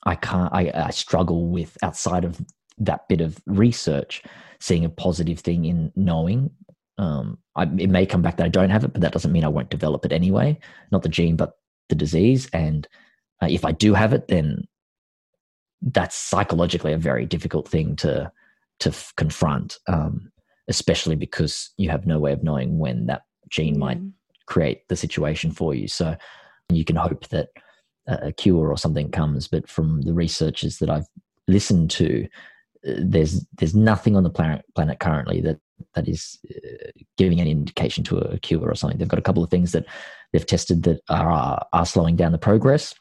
I can't I, I struggle with outside of that bit of research seeing a positive thing in knowing um, I, it may come back that I don't have it, but that doesn't mean I won't develop it anyway. Not the gene, but the disease. And uh, if I do have it, then that's psychologically a very difficult thing to to f- confront, um, especially because you have no way of knowing when that gene might create the situation for you. So you can hope that a cure or something comes, but from the researchers that I've listened to, uh, there's there's nothing on the planet planet currently that that is uh, giving any indication to a cure or something. They've got a couple of things that they've tested that are are slowing down the progress,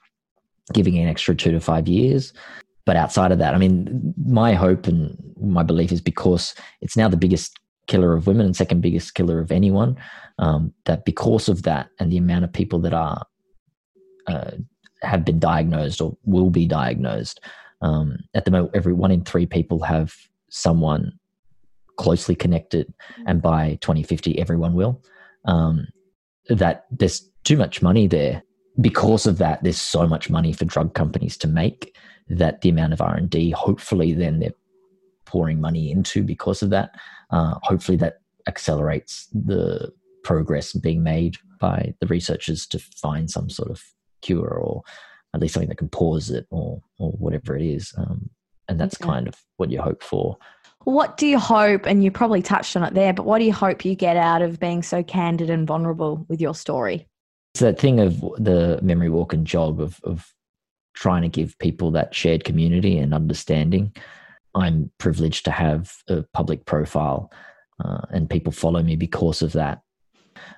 giving an extra two to five years. But outside of that, I mean, my hope and my belief is because it's now the biggest killer of women and second biggest killer of anyone. Um, that because of that and the amount of people that are uh, have been diagnosed or will be diagnosed, um, at the moment, every one in three people have someone closely connected, and by 2050, everyone will. Um, that there's too much money there. Because of that, there's so much money for drug companies to make that the amount of R and D, hopefully, then they're pouring money into because of that. Uh, hopefully, that accelerates the progress being made by the researchers to find some sort of cure or at least something that can pause it or or whatever it is. Um, and that's okay. kind of what you hope for. What do you hope, and you probably touched on it there, but what do you hope you get out of being so candid and vulnerable with your story? It's that thing of the memory walk and jog of, of trying to give people that shared community and understanding. I'm privileged to have a public profile, uh, and people follow me because of that.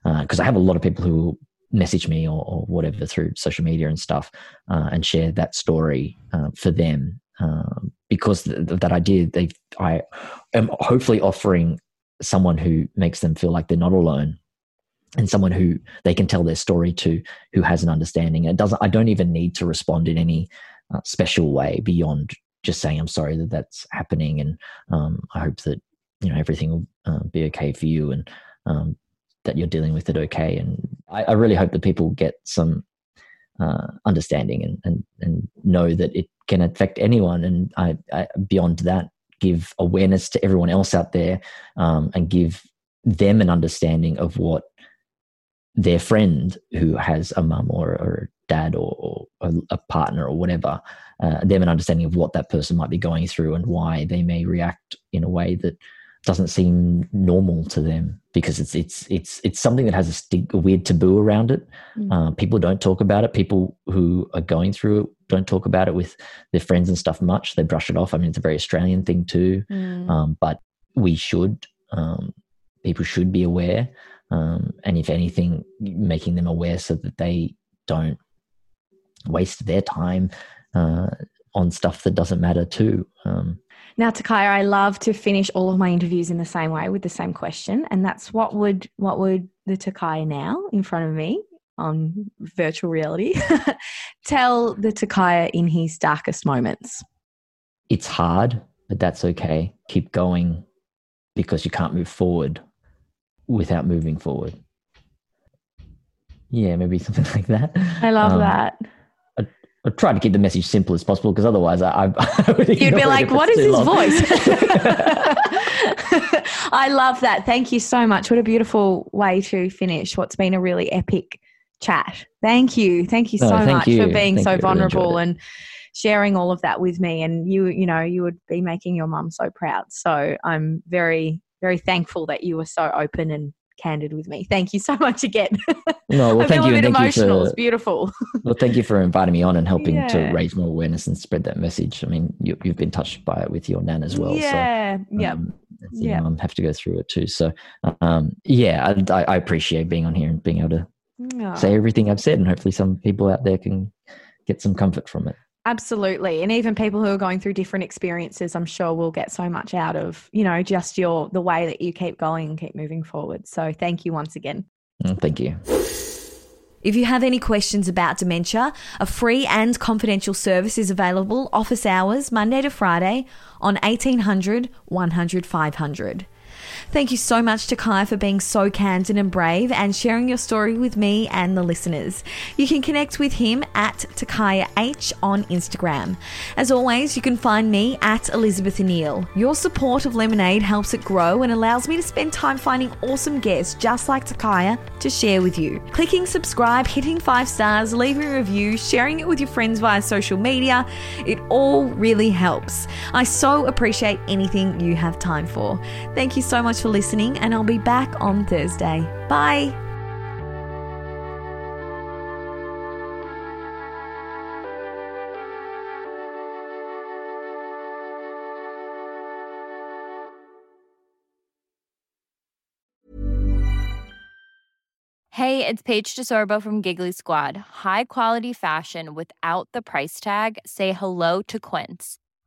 Because uh, I have a lot of people who message me or, or whatever through social media and stuff, uh, and share that story uh, for them um, because th- that idea they I am hopefully offering someone who makes them feel like they're not alone and someone who they can tell their story to who has an understanding. It doesn't i don't even need to respond in any uh, special way beyond just saying i'm sorry that that's happening and um, i hope that you know everything will uh, be okay for you and um, that you're dealing with it okay. And I, I, really hope that people get some uh, understanding and, and and know that it can affect anyone. And I, I beyond that, give awareness to everyone else out there um, and give them an understanding of what their friend who has a mum or, or, a dad or, or a, partner or whatever, uh, them an understanding of what that person might be going through and why they may react in a way that doesn't seem normal to them because it's it's it's it's something that has a, st- a weird taboo around it. Mm. Uh, people don't talk about it. People who are going through it don't talk about it with their friends and stuff much. They brush it off. I mean, it's a very Australian thing too, mm. um, but we should. Um, people should be aware, um, and if anything, making them aware so that they don't waste their time uh, on stuff that doesn't matter too. Um, now, Takaya, I love to finish all of my interviews in the same way with the same question, and that's what would what would the Takaya now in front of me on virtual reality tell the Takaya in his darkest moments? It's hard, but that's okay. Keep going because you can't move forward without moving forward. Yeah, maybe something like that. I love um, that. I try to keep the message simple as possible because otherwise I, I, I you'd be like, "What is his long. voice?" I love that. Thank you so much. What a beautiful way to finish what's been a really epic chat. Thank you, thank you so thank much you. for being thank so vulnerable really and sharing all of that with me. And you, you know, you would be making your mum so proud. So I'm very, very thankful that you were so open and candid with me. Thank you so much again. No, well, I thank feel you, a and bit thank you emotional. for It's beautiful. well, thank you for inviting me on and helping Yeah. to raise more awareness and spread that message. I mean, you, you've been touched by it with your nan as well. yeah. So, yeah. um, seeing Yeah. mum have to go through it too. So, um, yeah, I, I appreciate being on here and being able to say everything I've said, and hopefully some people out there can get some comfort from it. Absolutely. And even people who are going through different experiences, I'm sure will get so much out of, you know, just your the way that you keep going and keep moving forward. So thank you once again. Mm, Thank you. If you have any questions about dementia, a free and confidential service is available office hours Monday to Friday on 1800 100 500. Thank you so much to Kai for being so candid and brave and sharing your story with me and the listeners. You can connect with him at Takaya H on Instagram. As always, you can find me at Elizabeth Neal. Your support of Lemonade helps it grow and allows me to spend time finding awesome guests just like Takaya to share with you. Clicking subscribe, hitting five stars, leaving a review, sharing it with your friends via social media, it all really helps. I so appreciate anything you have time for. Thank you so much for listening, and I'll be back on Thursday. Bye. Hey, it's Paige DeSorbo from Giggly Squad. High quality fashion without the price tag. Say hello to Quince.